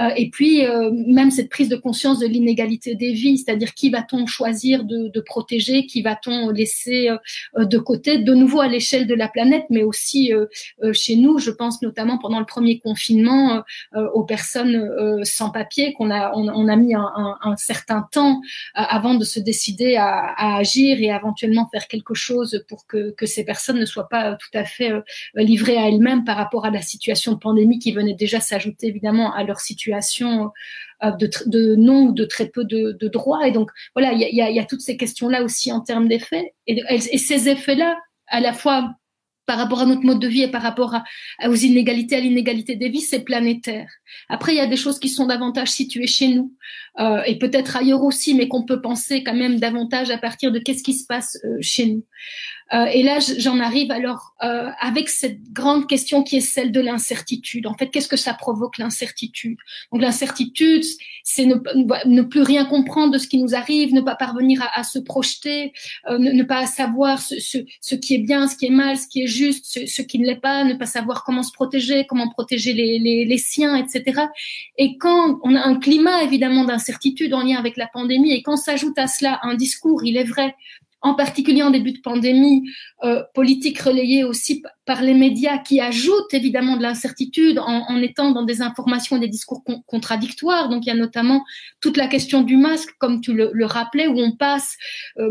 Euh, et puis, même cette prise de conscience de l'inégalité des vies, c'est-à-dire qui va-t-on choisir de, de, protéger, qui va-t-on laisser euh, de côté, de nouveau à l'échelle de la planète, mais aussi chez nous. Je pense notamment pendant le premier confinement aux personnes sans papier qu'on a, on, a mis un, certain temps avant de se décider à, agir et éventuellement faire quelque chose pour que, que ces personnes ne soient pas tout à fait livrées à elles-mêmes par rapport à la situation de pandémie qui venait déjà s'ajouter évidemment à leur situation euh, de, de non ou de très peu de, de droits. Et donc voilà, il y a, y a, toutes ces questions-là aussi en termes d'effets. Et, et ces effets-là, à la fois par rapport à notre mode de vie et par rapport à, aux inégalités, à l'inégalité des vies, c'est planétaire. Après, il y a des choses qui sont davantage situées chez nous euh, et peut-être ailleurs aussi, mais qu'on peut penser quand même davantage à partir de qu'est-ce qui se passe euh, chez nous. Euh, et là, j'en arrive alors euh, avec cette grande question qui est celle de l'incertitude. En fait, qu'est-ce que ça provoque l'incertitude? Donc l'incertitude, c'est ne, plus rien comprendre de ce qui nous arrive, ne pas parvenir à, se projeter, euh, ne, pas savoir ce, qui est bien, ce qui est mal, ce qui est juste, ce, qui ne l'est pas, ne pas savoir comment se protéger, comment protéger les, les siens, etc. Et quand on a un climat évidemment d'incertitude en lien avec la pandémie, et quand s'ajoute à cela un discours, il est vrai, en particulier en début de pandémie, euh, politique relayée aussi par les médias qui ajoutent évidemment de l'incertitude en, étant dans des informations et des discours con contradictoires. Donc il y a notamment toute la question du masque, comme tu le, rappelais, où on passe euh,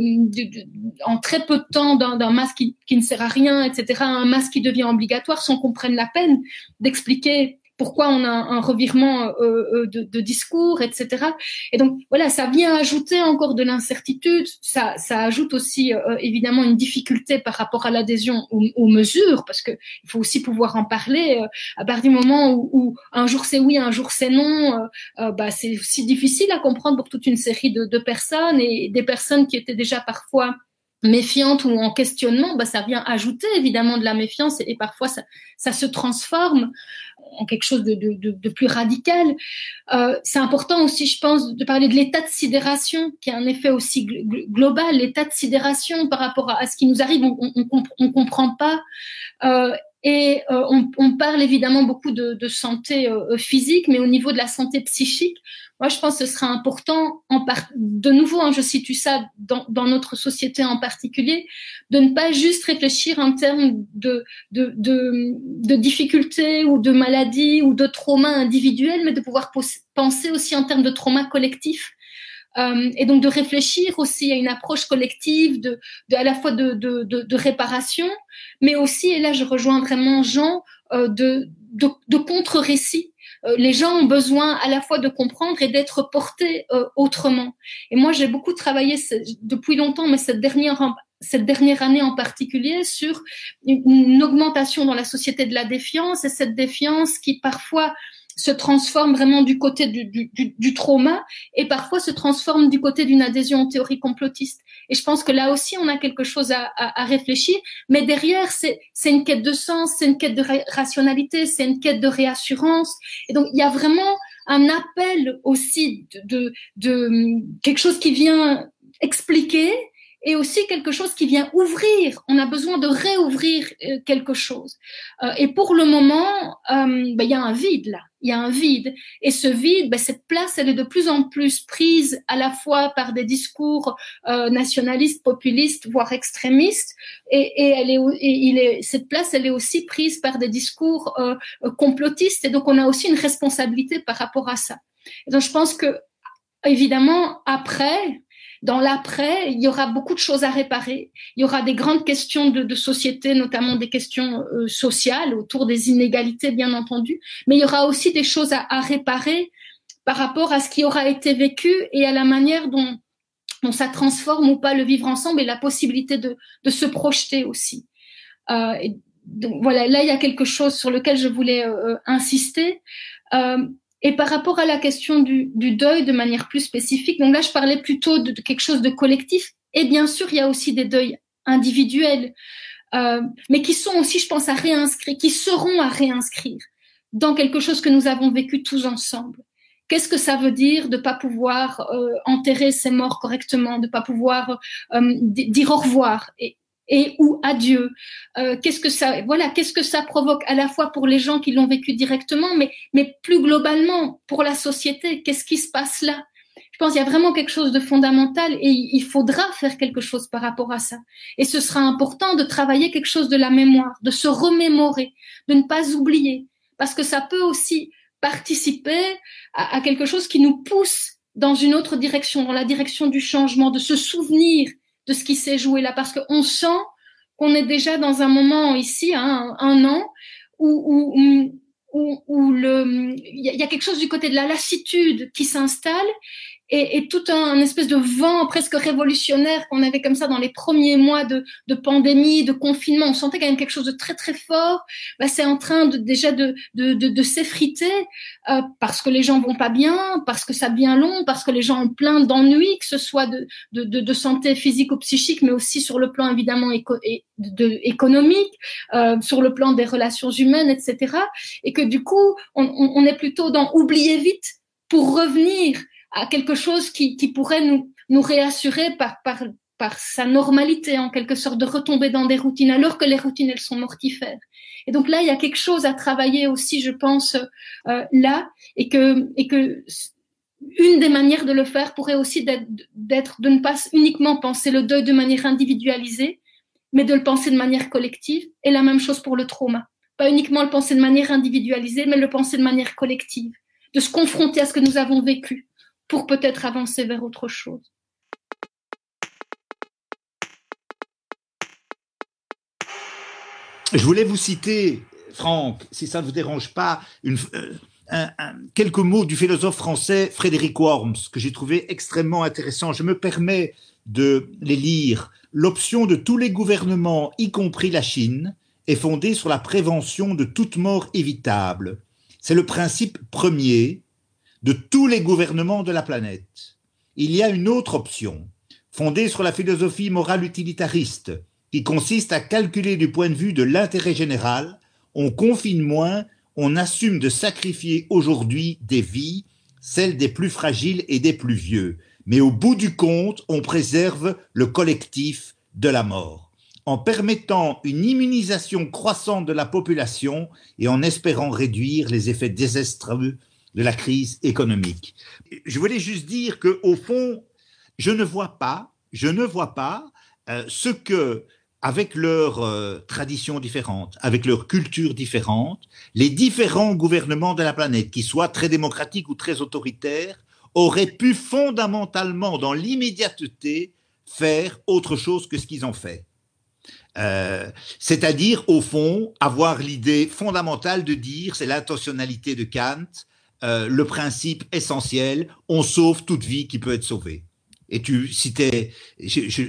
en très peu de temps d'un masque qui, qui, ne sert à rien, etc., à un masque qui devient obligatoire sans qu'on prenne la peine d'expliquer pourquoi on a un revirement euh, euh, de, de, discours, etc. Et donc voilà, ça vient ajouter encore de l'incertitude, ça, ça ajoute aussi euh, évidemment une difficulté par rapport à l'adhésion aux, aux, mesures, parce que il faut aussi pouvoir en parler. Euh, à partir du moment où, où un jour c'est oui, un jour c'est non, euh, bah, c'est aussi difficile à comprendre pour toute une série de, de personnes et des personnes qui étaient déjà parfois méfiantes ou en questionnement, bah, ça vient ajouter évidemment de la méfiance et, parfois ça, ça se transforme en quelque chose de, de, de, plus radical. Euh, c'est important aussi, je pense, de parler de l'état de sidération, qui a un effet aussi gl global, l'état de sidération par rapport à, à, ce qui nous arrive, on ne comprend pas. Euh, et euh, on, parle évidemment beaucoup de, santé euh, physique, mais au niveau de la santé psychique, moi je pense que ce sera important, de nouveau, hein, je situe ça dans, notre société en particulier, de ne pas juste réfléchir en termes de, de difficultés ou de maladies ou de traumas individuels, mais de pouvoir penser aussi en termes de traumas collectifs euh, et donc de réfléchir aussi à une approche collective de, de à la fois de, de, de, réparation, mais aussi, et là je rejoins vraiment Jean, euh, de, de, de contre-récit. Euh, les gens ont besoin à la fois de comprendre et d'être portés euh, autrement. Et moi j'ai beaucoup travaillé depuis longtemps, mais cette dernière cette dernière année en particulier sur une, une augmentation dans la société de la défiance et cette défiance qui parfois se transforme vraiment du côté du, du, du, du, trauma et parfois se transforme du côté d'une adhésion aux théories complotistes. Et je pense que là aussi, on a quelque chose à, à, à réfléchir. Mais derrière, c'est une quête de sens, c'est une quête de rationalité, c'est une quête de réassurance. Et donc, il y a vraiment un appel aussi de, de, de quelque chose qui vient expliquer et aussi quelque chose qui vient ouvrir. On a besoin de réouvrir euh, quelque chose. Euh, et pour le moment, euh, ben, il y a un vide là. Il y a un vide. Et ce vide, ben, cette place, elle est de plus en plus prise à la fois par des discours euh, nationalistes, populistes, voire extrémistes. Et, et elle est, et il est, cette place, elle est aussi prise par des discours euh, complotistes. Et donc, on a aussi une responsabilité par rapport à ça. Et donc, je pense que, évidemment, après, dans l'après, il y aura beaucoup de choses à réparer. Il y aura des grandes questions de, société, notamment des questions euh, sociales autour des inégalités, bien entendu. Mais il y aura aussi des choses à, réparer par rapport à ce qui aura été vécu et à la manière dont, dont ça transforme ou pas le vivre ensemble et la possibilité de, de se projeter aussi. Euh, et donc voilà, là il y a quelque chose sur lequel je voulais euh, euh insister. Et par rapport à la question du, deuil de manière plus spécifique, donc là je parlais plutôt de, quelque chose de collectif. Et bien sûr, il y a aussi des deuils individuels, euh, mais qui sont aussi, je pense, à réinscrire, qui seront à réinscrire dans quelque chose que nous avons vécu tous ensemble. Qu'est-ce que ça veut dire de pas pouvoir euh, enterrer ses morts correctement, de pas pouvoir euh, dire au revoir et ou à Dieu. Euh, qu'est-ce que ça, voilà, qu'est-ce que ça provoque à la fois pour les gens qui l'ont vécu directement, mais, mais plus globalement pour la société? Qu'est-ce qui se passe là? Je pense qu'il y a vraiment quelque chose de fondamental et il faudra faire quelque chose par rapport à ça. Et ce sera important de travailler quelque chose de la mémoire, de se remémorer, de ne pas oublier, parce que ça peut aussi participer à, à quelque chose qui nous pousse dans une autre direction, dans la direction du changement, de se souvenir de ce qui s'est joué là, parce qu'on sent qu'on est déjà dans un moment ici, hein, un, an, où, où, où, où le, il y a quelque chose du côté de la lassitude qui s'installe et, et, tout un, espèce de vent presque révolutionnaire qu'on avait comme ça dans les premiers mois de, de, pandémie, de confinement. On sentait quand même quelque chose de très très fort. Bah, c'est en train de, déjà de, de, de, de s'effriter euh, parce que les gens vont pas bien, parce que ça devient long, parce que les gens ont plein d'ennuis, que ce soit de, de, de, santé physique ou psychique, mais aussi sur le plan évidemment éco de, économique, euh, sur le plan des relations humaines, etc. Et que du coup, on, on est plutôt dans oublier vite pour revenir à quelque chose qui, qui pourrait nous, nous réassurer par, par, par sa normalité, en quelque sorte, de retomber dans des routines, alors que les routines, elles sont mortifères. Et donc là, il y a quelque chose à travailler aussi, je pense, euh, là, et que, et que une des manières de le faire pourrait aussi d'être de ne pas uniquement penser le deuil de manière individualisée, mais de le penser de manière collective. Et la même chose pour le trauma. Pas uniquement le penser de manière individualisée, mais le penser de manière collective. De se confronter à ce que nous avons vécu, pour peut-être avancer vers autre chose. Je voulais vous citer, Franck, si ça ne vous dérange pas, euh, quelques mots du philosophe français Frédéric Worms, que j'ai trouvé extrêmement intéressant. Je me permets de les lire. L'option de tous les gouvernements, y compris la Chine, est fondée sur la prévention de toute mort évitable. C'est le principe premier de tous les gouvernements de la planète. Il y a une autre option, fondée sur la philosophie morale utilitariste, qui consiste à calculer du point de vue de l'intérêt général, on confine moins, on assume de sacrifier aujourd'hui des vies, celles des plus fragiles et des plus vieux, mais au bout du compte, on préserve le collectif de la mort. En permettant une immunisation croissante de la population et en espérant réduire les effets désastreux de la crise économique. Je voulais juste dire que au fond, je ne vois pas, je ne vois pas euh, ce que avec leurs euh, traditions différentes, avec leurs cultures différentes, les différents gouvernements de la planète, qui soient très démocratiques ou très autoritaires, auraient pu fondamentalement, dans l'immédiateté, faire autre chose que ce qu'ils ont fait. Euh, c'est-à-dire, au fond, avoir l'idée fondamentale de dire, c'est l'intentionnalité de Kant, euh, le principe essentiel, on sauve toute vie qui peut être sauvée. Et tu citais,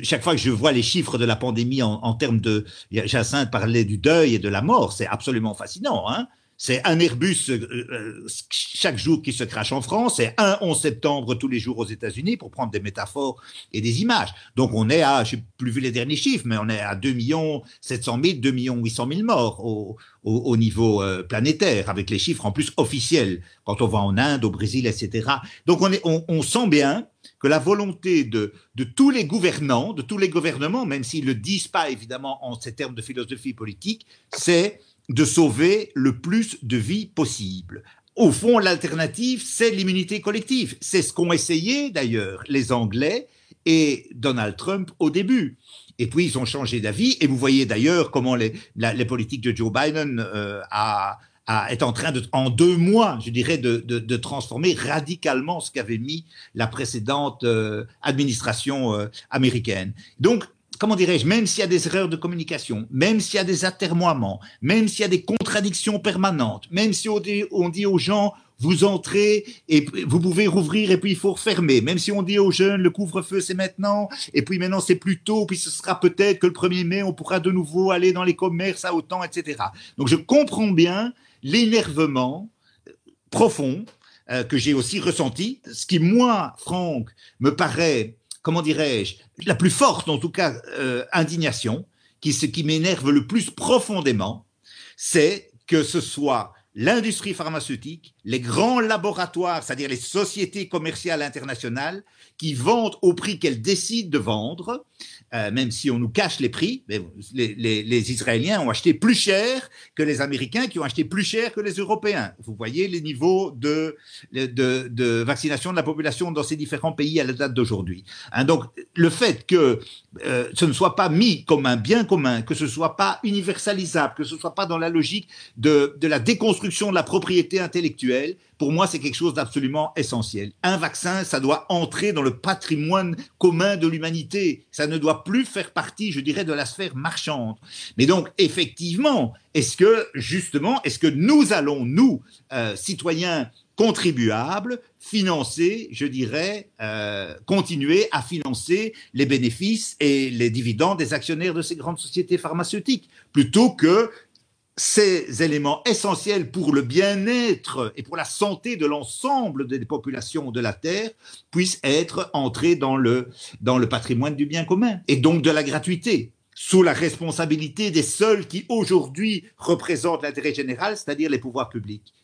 chaque fois que je vois les chiffres de la pandémie en, termes de, Jacinthe parlait du deuil et de la mort, c'est absolument fascinant. Hein c'est un Airbus euh, euh, chaque jour qui se crache en France, c'est un 11 septembre tous les jours aux États-Unis, pour prendre des métaphores et des images. Donc on est à, je n'ai plus vu les derniers chiffres, mais on est à 2 700 000, 2 800 000 morts au, au, niveau euh, planétaire, avec les chiffres en plus officiels, quand on va en Inde, au Brésil, etc. Donc on, est, on sent bien que la volonté de, de tous les gouvernants, de tous les gouvernements, même s'ils ne le disent pas évidemment en ces termes de philosophie politique, c'est de sauver le plus de vies possible. Au fond, l'alternative, c'est l'immunité collective. C'est ce qu'ont essayé d'ailleurs les Anglais et Donald Trump au début. Et puis, ils ont changé d'avis. Et vous voyez d'ailleurs comment les, les, politiques de Joe Biden euh, est en train de, en deux mois, je dirais, de, de, de transformer radicalement ce qu'avait mis la précédente euh, administration euh, américaine. Donc, comment dirais-je, même s'il y a des erreurs de communication, même s'il y a des atermoiements, même s'il y a des contradictions permanentes, même si on dit, aux gens, vous entrez et vous pouvez rouvrir et puis il faut refermer, même si on dit aux jeunes, le couvre-feu c'est maintenant, et puis maintenant c'est plus tôt, puis ce sera peut-être que le 1er mai, on pourra de nouveau aller dans les commerces à autant, etc. Donc je comprends bien l'énervement profond euh, que j'ai aussi ressenti, ce qui, moi, Franck, me paraît comment dirais-je, la plus forte, en tout cas, euh, indignation, qui, ce qui m'énerve le plus profondément, c'est que ce soit l'industrie pharmaceutique, les grands laboratoires, c'est-à-dire les sociétés commerciales internationales, qui vendent au prix qu'elles décident de vendre, euh, même si on nous cache les prix. Les, Israéliens ont acheté plus cher que les Américains, qui ont acheté plus cher que les Européens. Vous voyez les niveaux de, vaccination de la population dans ces différents pays à la date d'aujourd'hui. Hein, donc, le fait que euh, ce ne soit pas mis comme un bien commun, que ce soit pas universalisable, que ce soit pas dans la logique de la déconstruction de la propriété intellectuelle, pour moi, c'est quelque chose d'absolument essentiel. Un vaccin, ça doit entrer dans le patrimoine commun de l'humanité. Ça ne doit plus faire partie, je dirais, de la sphère marchande. Mais donc, effectivement, est-ce que, justement, est-ce que nous allons, nous, euh, citoyens contribuables, financer, je dirais, euh, continuer à financer les bénéfices et les dividendes des actionnaires de ces grandes sociétés pharmaceutiques, plutôt que ces éléments essentiels pour le bien-être et pour la santé de l'ensemble des populations de la Terre puissent être entrés dans le, patrimoine du bien commun et donc de la gratuité sous la responsabilité des seuls qui aujourd'hui représentent l'intérêt général, c'est-à-dire les pouvoirs publics.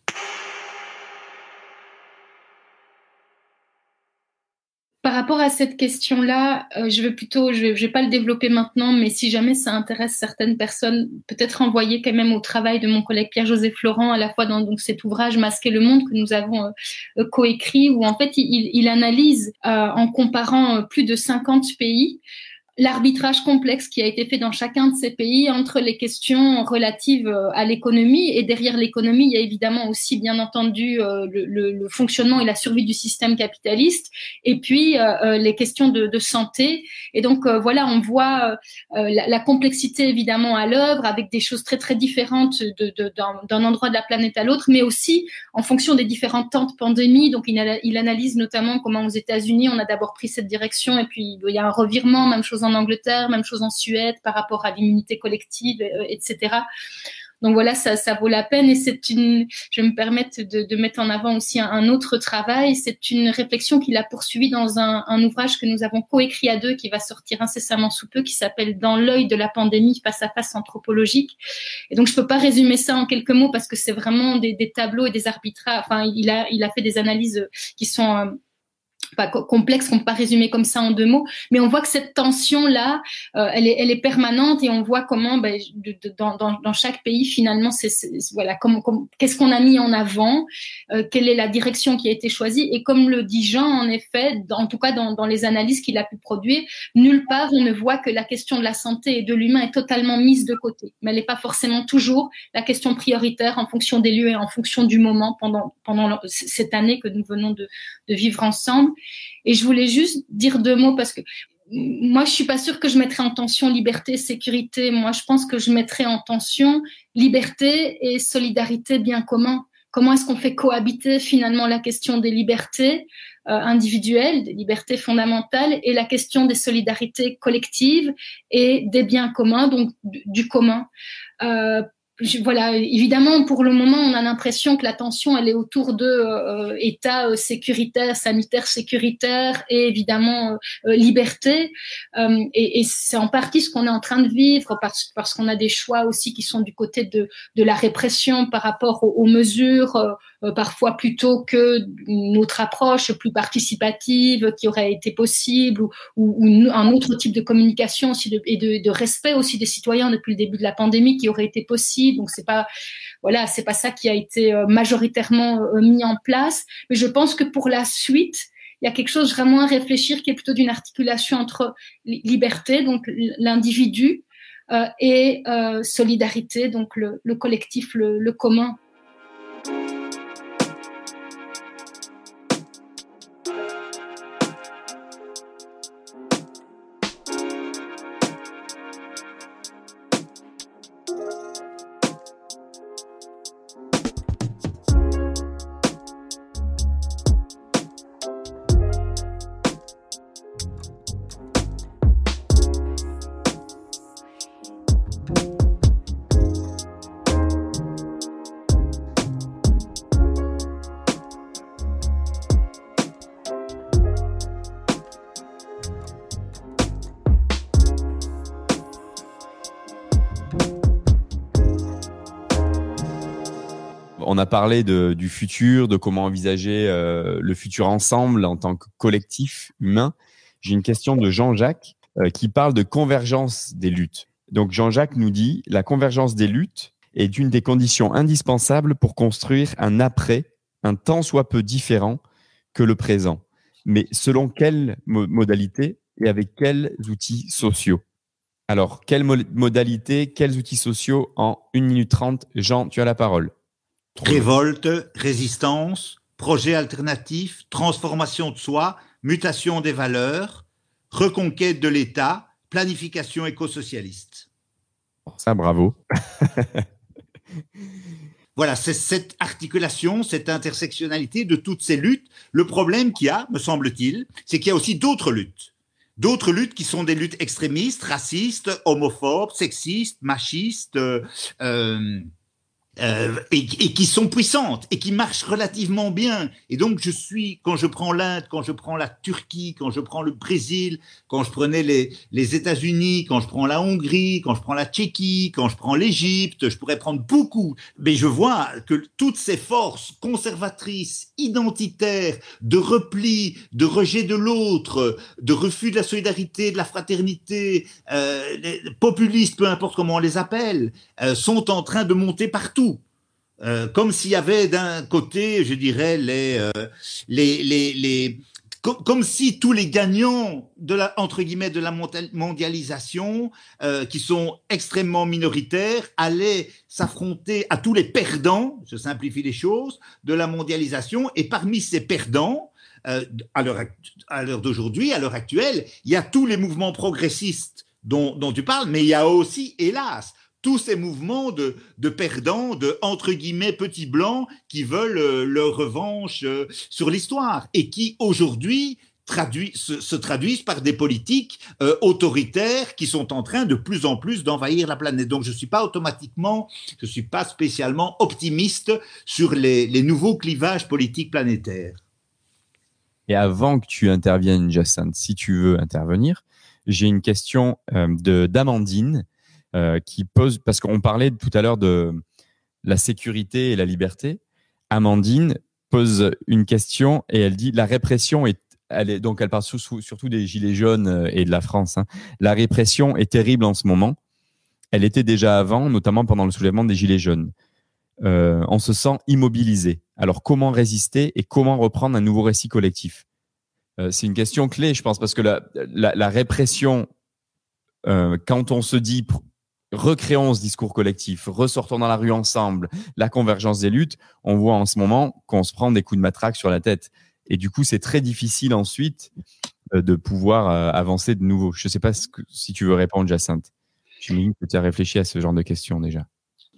Par rapport à cette question-là, euh, je vais plutôt, je ne vais, pas le développer maintenant, mais si jamais ça intéresse certaines personnes, peut-être envoyer quand même au travail de mon collègue Pierre-José Florent, à la fois dans donc, cet ouvrage Masquer le monde que nous avons euh, euh, coécrit, où en fait il, il analyse en comparant plus de 50 pays l'arbitrage complexe qui a été fait dans chacun de ces pays entre les questions relatives euh, à l'économie et derrière l'économie, il y a évidemment aussi bien entendu euh, le, le, le, fonctionnement et la survie du système capitaliste et puis euh, les questions de, de, santé. Et donc voilà, on voit la, la, complexité évidemment à l'œuvre avec des choses très très différentes d'un endroit de la planète à l'autre, mais aussi en fonction des différentes temps de pandémie. Donc il, il analyse notamment comment aux États-Unis on a d'abord pris cette direction et puis il y a un revirement, même chose en Angleterre, même chose en Suède par rapport à l'immunité collective, euh, etc. Donc voilà, ça, vaut la peine et c'est une, je vais me permettre de, mettre en avant aussi un, autre travail. C'est une réflexion qu'il a poursuivie dans un, ouvrage que nous avons coécrit à deux qui va sortir incessamment sous peu, qui s'appelle Dans l'œil de la pandémie face à face anthropologique. Et donc je peux pas résumer ça en quelques mots parce que c'est vraiment des, des, tableaux et des arbitrages. Enfin, il a, il a fait des analyses qui sont euh, pas complexe qu'on peut pas résumer comme ça en deux mots, mais on voit que cette tension là, euh, elle, est, elle est permanente et on voit comment ben, de, de, dans, dans, chaque pays finalement, c'est voilà, comme, comme qu'est-ce qu'on a mis en avant, euh, quelle est la direction qui a été choisie et comme le dit Jean en effet, en tout cas dans, dans les analyses qu'il a pu produire, nulle part on ne voit que la question de la santé et de l'humain est totalement mise de côté, mais elle n'est pas forcément toujours la question prioritaire en fonction des lieux et en fonction du moment pendant pendant cette année que nous venons de, de vivre ensemble. Et je voulais juste dire deux mots parce que moi, je suis pas sûre que je mettrais en tension liberté, sécurité. Moi, je pense que je mettrais en tension liberté et solidarité bien commun. Comment est-ce qu'on fait cohabiter finalement la question des libertés euh, individuelles, des libertés fondamentales, et la question des solidarités collectives et des biens communs, donc du, commun? Euh, voilà, évidemment, pour le moment, on a l'impression que la tension, elle est autour de euh, État euh, sécuritaire, sanitaire sécuritaire et évidemment euh, liberté. Euh, et, et c'est en partie ce qu'on est en train de vivre parce, parce qu'on a des choix aussi qui sont du côté de, la répression par rapport aux, mesures parfois plutôt que une autre approche plus participative qui aurait été possible ou, un autre type de communication et de, respect aussi des citoyens depuis le début de la pandémie qui aurait été possible. Donc c'est pas voilà, c'est pas ça qui a été euh, majoritairement euh, mis en place. Mais je pense que pour la suite, il y a quelque chose vraiment à réfléchir qui est plutôt d'une articulation entre liberté, donc l'individu, euh, et euh, solidarité, donc le, le collectif, le, le commun. Parlé de, du futur, de comment envisager euh, le futur ensemble en tant que collectif humain. J'ai une question de Jean-Jacques euh, qui parle de convergence des luttes. Donc Jean-Jacques nous dit la convergence des luttes est une des conditions indispensables pour construire un après, un tant soit peu différent que le présent. Mais selon quelle modalité et avec quels outils sociaux? Alors, quelles modalités, quels outils sociaux en 1 minute 30 Jean, tu as la parole. Révolte, résistance, projet alternatif, transformation de soi, mutation des valeurs, reconquête de l'État, planification éco-socialiste. Ça, bravo. voilà, c'est cette articulation, cette intersectionnalité de toutes ces luttes. Le problème qu'il y a, me semble-t-il, c'est qu'il y a aussi d'autres luttes. D'autres luttes qui sont des luttes extrémistes, racistes, homophobes, sexistes, machistes, euh, euh euh, et, qui sont puissantes et qui marchent relativement bien. Et donc, je suis, quand je prends l'Inde, quand je prends la Turquie, quand je prends le Brésil, quand je prenais les, États-Unis, quand je prends la Hongrie, quand je prends la Tchéquie, quand je prends l'Égypte, je pourrais prendre beaucoup. Mais je vois que toutes ces forces conservatrices, identitaires, de repli, de rejet de l'autre, de refus de la solidarité, de la fraternité, euh, populistes, peu importe comment on les appelle, euh, sont en train de monter partout euh, comme s'il y avait d'un côté, je dirais, les, euh, les, les, les comme si tous les gagnants de la entre guillemets de la mondialisation, euh, qui sont extrêmement minoritaires, allaient s'affronter à tous les perdants, je simplifie les choses, de la mondialisation. Et parmi ces perdants, à l'heure d'aujourd'hui, à l'heure actuelle, il y a tous les mouvements progressistes dont, dont tu parles, mais il y a aussi, hélas, tous ces mouvements de, perdants, de entre guillemets petits blancs qui veulent euh, leur revanche euh, sur l'histoire et qui aujourd'hui se, se, traduisent par des politiques euh, autoritaires qui sont en train de plus en plus d'envahir la planète. Donc je ne suis pas automatiquement, je suis pas spécialement optimiste sur les, les nouveaux clivages politiques planétaires. Et avant que tu interviennes, Jacinthe, si tu veux intervenir, j'ai une question de d'Amandine euh, qui pose, parce qu'on parlait tout à l'heure de la sécurité et la liberté. Amandine pose une question et elle dit la répression est, donc elle parle surtout des gilets jaunes euh, et de la France. Hein. La répression est terrible en ce moment. Elle était déjà avant, notamment pendant le soulèvement des gilets jaunes. Euh, on se sent immobilisé. Alors comment résister et comment reprendre un nouveau récit collectif? C'est une question clé, je pense, parce que la, répression, quand on se dit recréons ce discours collectif, ressortons dans la rue ensemble, la convergence des luttes, on voit en ce moment qu'on se prend des coups de matraque sur la tête. Et du coup, c'est très difficile ensuite euh, de pouvoir euh, avancer de nouveau. Je ne sais pas si tu veux répondre, Jacinthe. Me que tu as réfléchi à ce genre de questions déjà?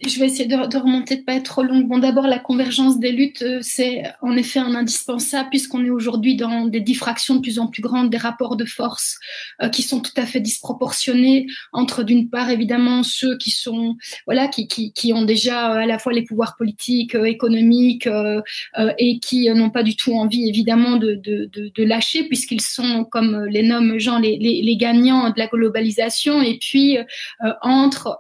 Je vais essayer de, de, remonter, de pas être trop longue. Bon, d'abord, la convergence des luttes, euh, c'est en effet un indispensable puisqu'on est aujourd'hui dans des diffractions de plus en plus grandes, des rapports de force euh, qui sont tout à fait disproportionnés entre, d'une part, évidemment, ceux qui sont, voilà, qui, qui, qui ont déjà euh, à la fois les pouvoirs politiques, euh, économiques euh, et qui n'ont pas du tout envie, évidemment, de, de, de, de lâcher puisqu'ils sont, comme les nomme Jean, les, les, les, gagnants de la globalisation et puis entre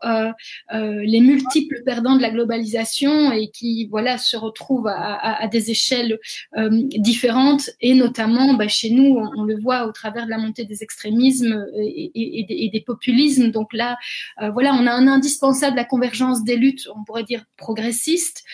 les multiples le perdant de la globalisation et qui voilà se retrouve à, des échelles euh, différentes. Et notamment bah, chez nous on, le voit au travers de la montée des extrémismes et, des, populismes. Donc là euh, voilà on a un indispensable la convergence des luttes on pourrait dire progressistes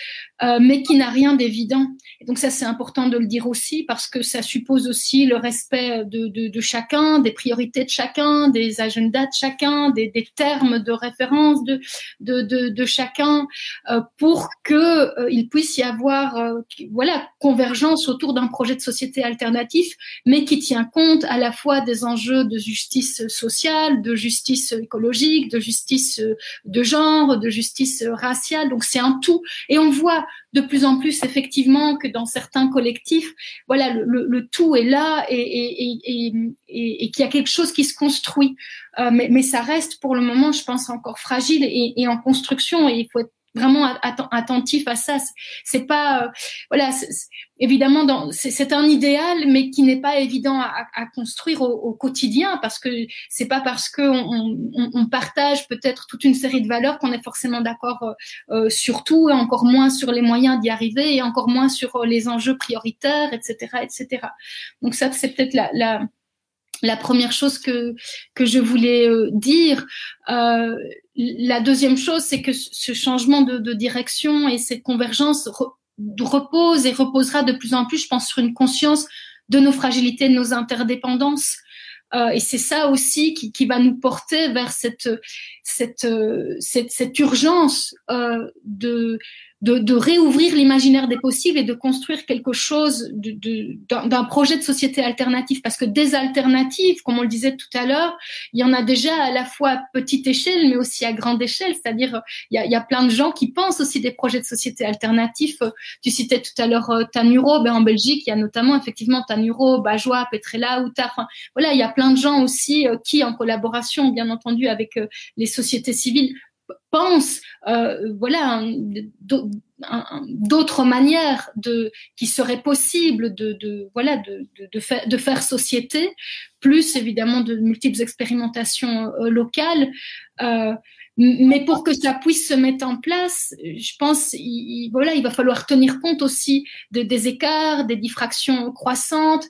euh, mais qui n'a rien d'évident. Et donc ça, c'est important de le dire aussi parce que ça suppose aussi le respect de, de, de chacun, des priorités de chacun, des agendas de chacun, des, des termes de référence de, de, chacun, euh, pour que euh, il puisse y avoir, voilà, convergence autour d'un projet de société alternatif, mais qui tient compte à la fois des enjeux de justice sociale, de justice écologique, de justice de genre, de justice raciale. Donc c'est un tout. Et on voit de plus en plus effectivement que dans certains collectifs, voilà, le, le, tout est là et, et, et, et qu'il y a quelque chose qui se construit. Euh, mais, mais, ça reste pour le moment, je pense, encore fragile et, en construction. Et il faut être vraiment attentif à ça. C'est pas, euh, voilà, évidemment, c'est un idéal, mais qui n'est pas évident à, à construire au, au, quotidien, parce que c'est pas parce que on, on, on partage peut-être toute une série de valeurs qu'on est forcément d'accord euh, euh, sur tout, et encore moins sur les moyens d'y arriver, et encore moins sur euh, les enjeux prioritaires, etc., etc. Donc ça, c'est peut-être la, la la première chose que que je voulais euh, dire. Euh, la deuxième chose, c'est que ce changement de, de, direction et cette convergence repose et reposera de plus en plus, je pense, sur une conscience de nos fragilités, de nos interdépendances. Euh, et c'est ça aussi qui, qui, va nous porter vers cette, cette, euh, cette, cette urgence euh, de, de, de réouvrir l'imaginaire des possibles et de construire quelque chose d'un projet de société alternative. Parce que des alternatives, comme on le disait tout à l'heure, il y en a déjà à la fois à petite échelle, mais aussi à grande échelle. C'est-à-dire, il y a, y a plein de gens qui pensent aussi des projets de société alternatifs. Tu citais tout à l'heure euh, Tanuro, ben en Belgique, il y a notamment effectivement Tanuro, Bajois, Petrella, Outa. Enfin, voilà, il y a plein de gens aussi euh, qui, en collaboration, bien entendu, avec euh, les sociétés civiles, pense euh, voilà d'autres manières de qui seraient possibles de, de voilà de, de, faire société plus évidemment de multiples expérimentations euh, locales euh, mais pour que ça puisse se mettre en place, je pense, il, voilà, il va falloir tenir compte aussi de, des écarts, des diffractions croissantes.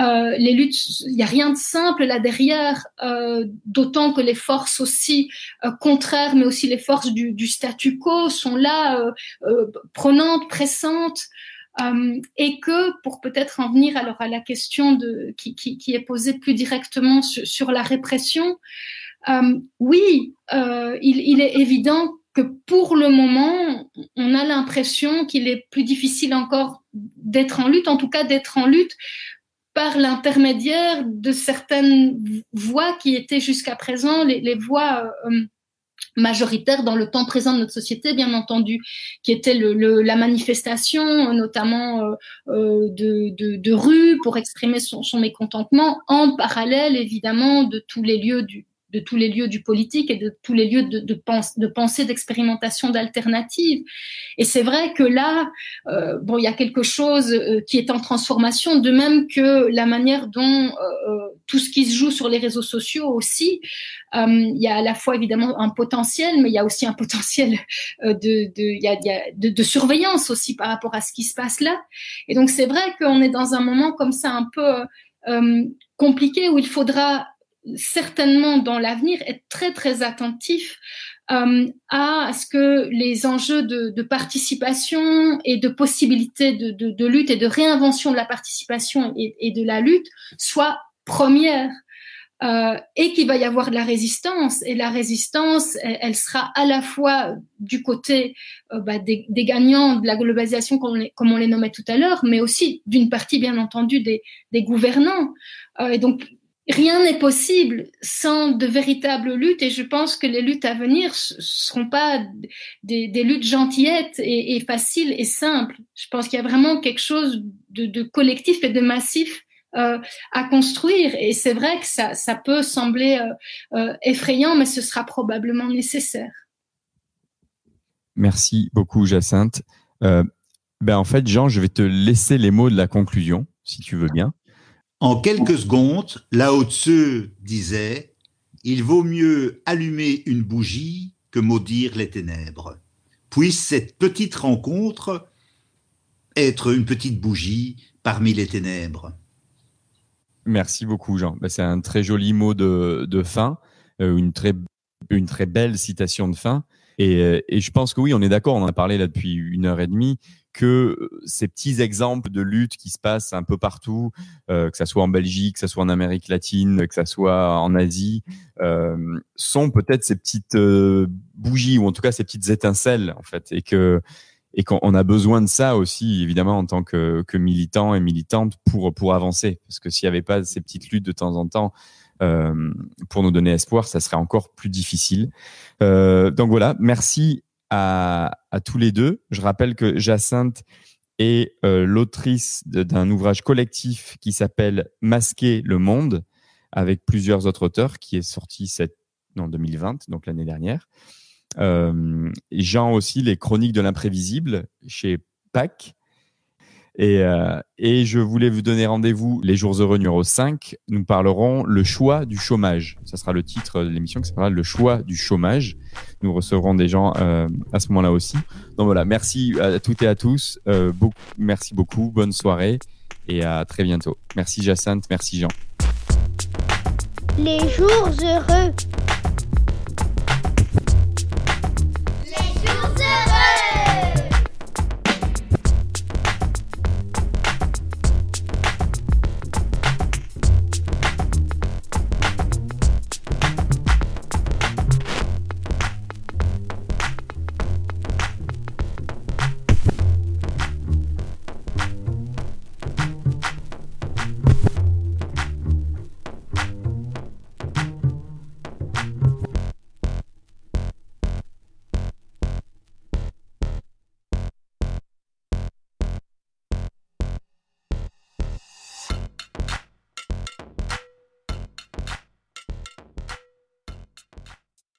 Euh, les luttes, il n'y a rien de simple là derrière, euh, d'autant que les forces aussi euh, contraires, mais aussi les forces du, du statu quo sont là, euh, euh, prenantes, pressantes. Euh, et que pour peut-être en venir alors à la question de, qui, qui, qui est posée plus directement sur, sur la répression, euh, oui, euh, il, il, est évident que pour le moment, on a l'impression qu'il est plus difficile encore d'être en lutte, en tout cas d'être en lutte par l'intermédiaire de certaines voix qui étaient jusqu'à présent les, les voix euh, majoritaires dans le temps présent de notre société, bien entendu, qui était le, le, la manifestation, notamment euh, euh de, de, de, rue, pour exprimer son, son mécontentement, en parallèle, évidemment, de tous les lieux du, de tous les lieux du politique et de tous les lieux de, de, de pensée, d'expérimentation, d'alternative. Et c'est vrai que là, euh, bon, il y a quelque chose euh, qui est en transformation, de même que la manière dont euh, tout ce qui se joue sur les réseaux sociaux aussi. Il y a à la fois évidemment un potentiel, mais il y a aussi un potentiel de, de, de, de surveillance aussi par rapport à ce qui se passe là. Et donc c'est vrai qu'on est dans un moment comme ça un peu compliqué où il faudra certainement dans l'avenir être très très attentif euh, à ce que les enjeux de, de participation et de possibilité de, de, de, lutte et de réinvention de la participation et, et de la lutte soient premières. Euh, et qu'il va y avoir de la résistance. Et la résistance, elle, elle sera à la fois du côté euh, bah, des, des, gagnants de la globalisation, comme on les, comme on les nommait tout à l'heure, mais aussi d'une partie, bien entendu, des, des gouvernants. Euh, et donc, rien n'est possible sans de véritables luttes et je pense que les luttes à venir seront pas des, luttes gentillettes et, faciles et simples. Je pense qu'il y a vraiment quelque chose de, collectif et de massif euh, à construire et c'est vrai que ça, peut sembler euh, euh, effrayant mais ce sera probablement nécessaire. Merci beaucoup Jacinthe. Ben en fait Jean, je vais te laisser les mots de la conclusion si tu veux bien. En quelques secondes, Lao Tzu disait Il vaut mieux allumer une bougie que maudire les ténèbres. Puisse cette petite rencontre être une petite bougie parmi les ténèbres. Merci beaucoup, Jean. Ben, c'est un très joli mot de, fin, euh, une, très, une très belle citation de fin. Et, euh, et, je pense que oui, on est d'accord, on en a parlé là depuis une heure et demie que euh, ces petits exemples de lutte qui se passent un peu partout, euh, que ça soit en Belgique, que ça soit en Amérique latine, que ça soit en Asie, euh, sont peut-être ces petites euh, bougies ou en tout cas ces petites étincelles en fait, et que et qu'on a besoin de ça aussi évidemment en tant que, que militant et militante pour pour avancer, parce que s'il n'y avait pas ces petites luttes de temps en temps. Euh, pour nous donner espoir, ça serait encore plus difficile. donc voilà, merci à, tous les deux. Je rappelle que Jacinthe est euh, l'autrice d'un ouvrage collectif qui s'appelle Masquer le monde, avec plusieurs autres auteurs, qui est sorti en 2020, donc l'année dernière. Euh, Jean aussi, les chroniques de l'imprévisible chez PAC. Et, euh, et je voulais vous donner rendez-vous les jours heureux numéro 5. Nous parlerons le choix du chômage. Ça sera le titre de l'émission qui s'appellera le choix du chômage. Nous recevrons des gens euh, à ce moment-là aussi. Donc voilà, merci à toutes et à tous. Euh, beaucoup, merci beaucoup. Bonne soirée et à très bientôt. Merci Jacinthe, merci Jean. Les jours heureux.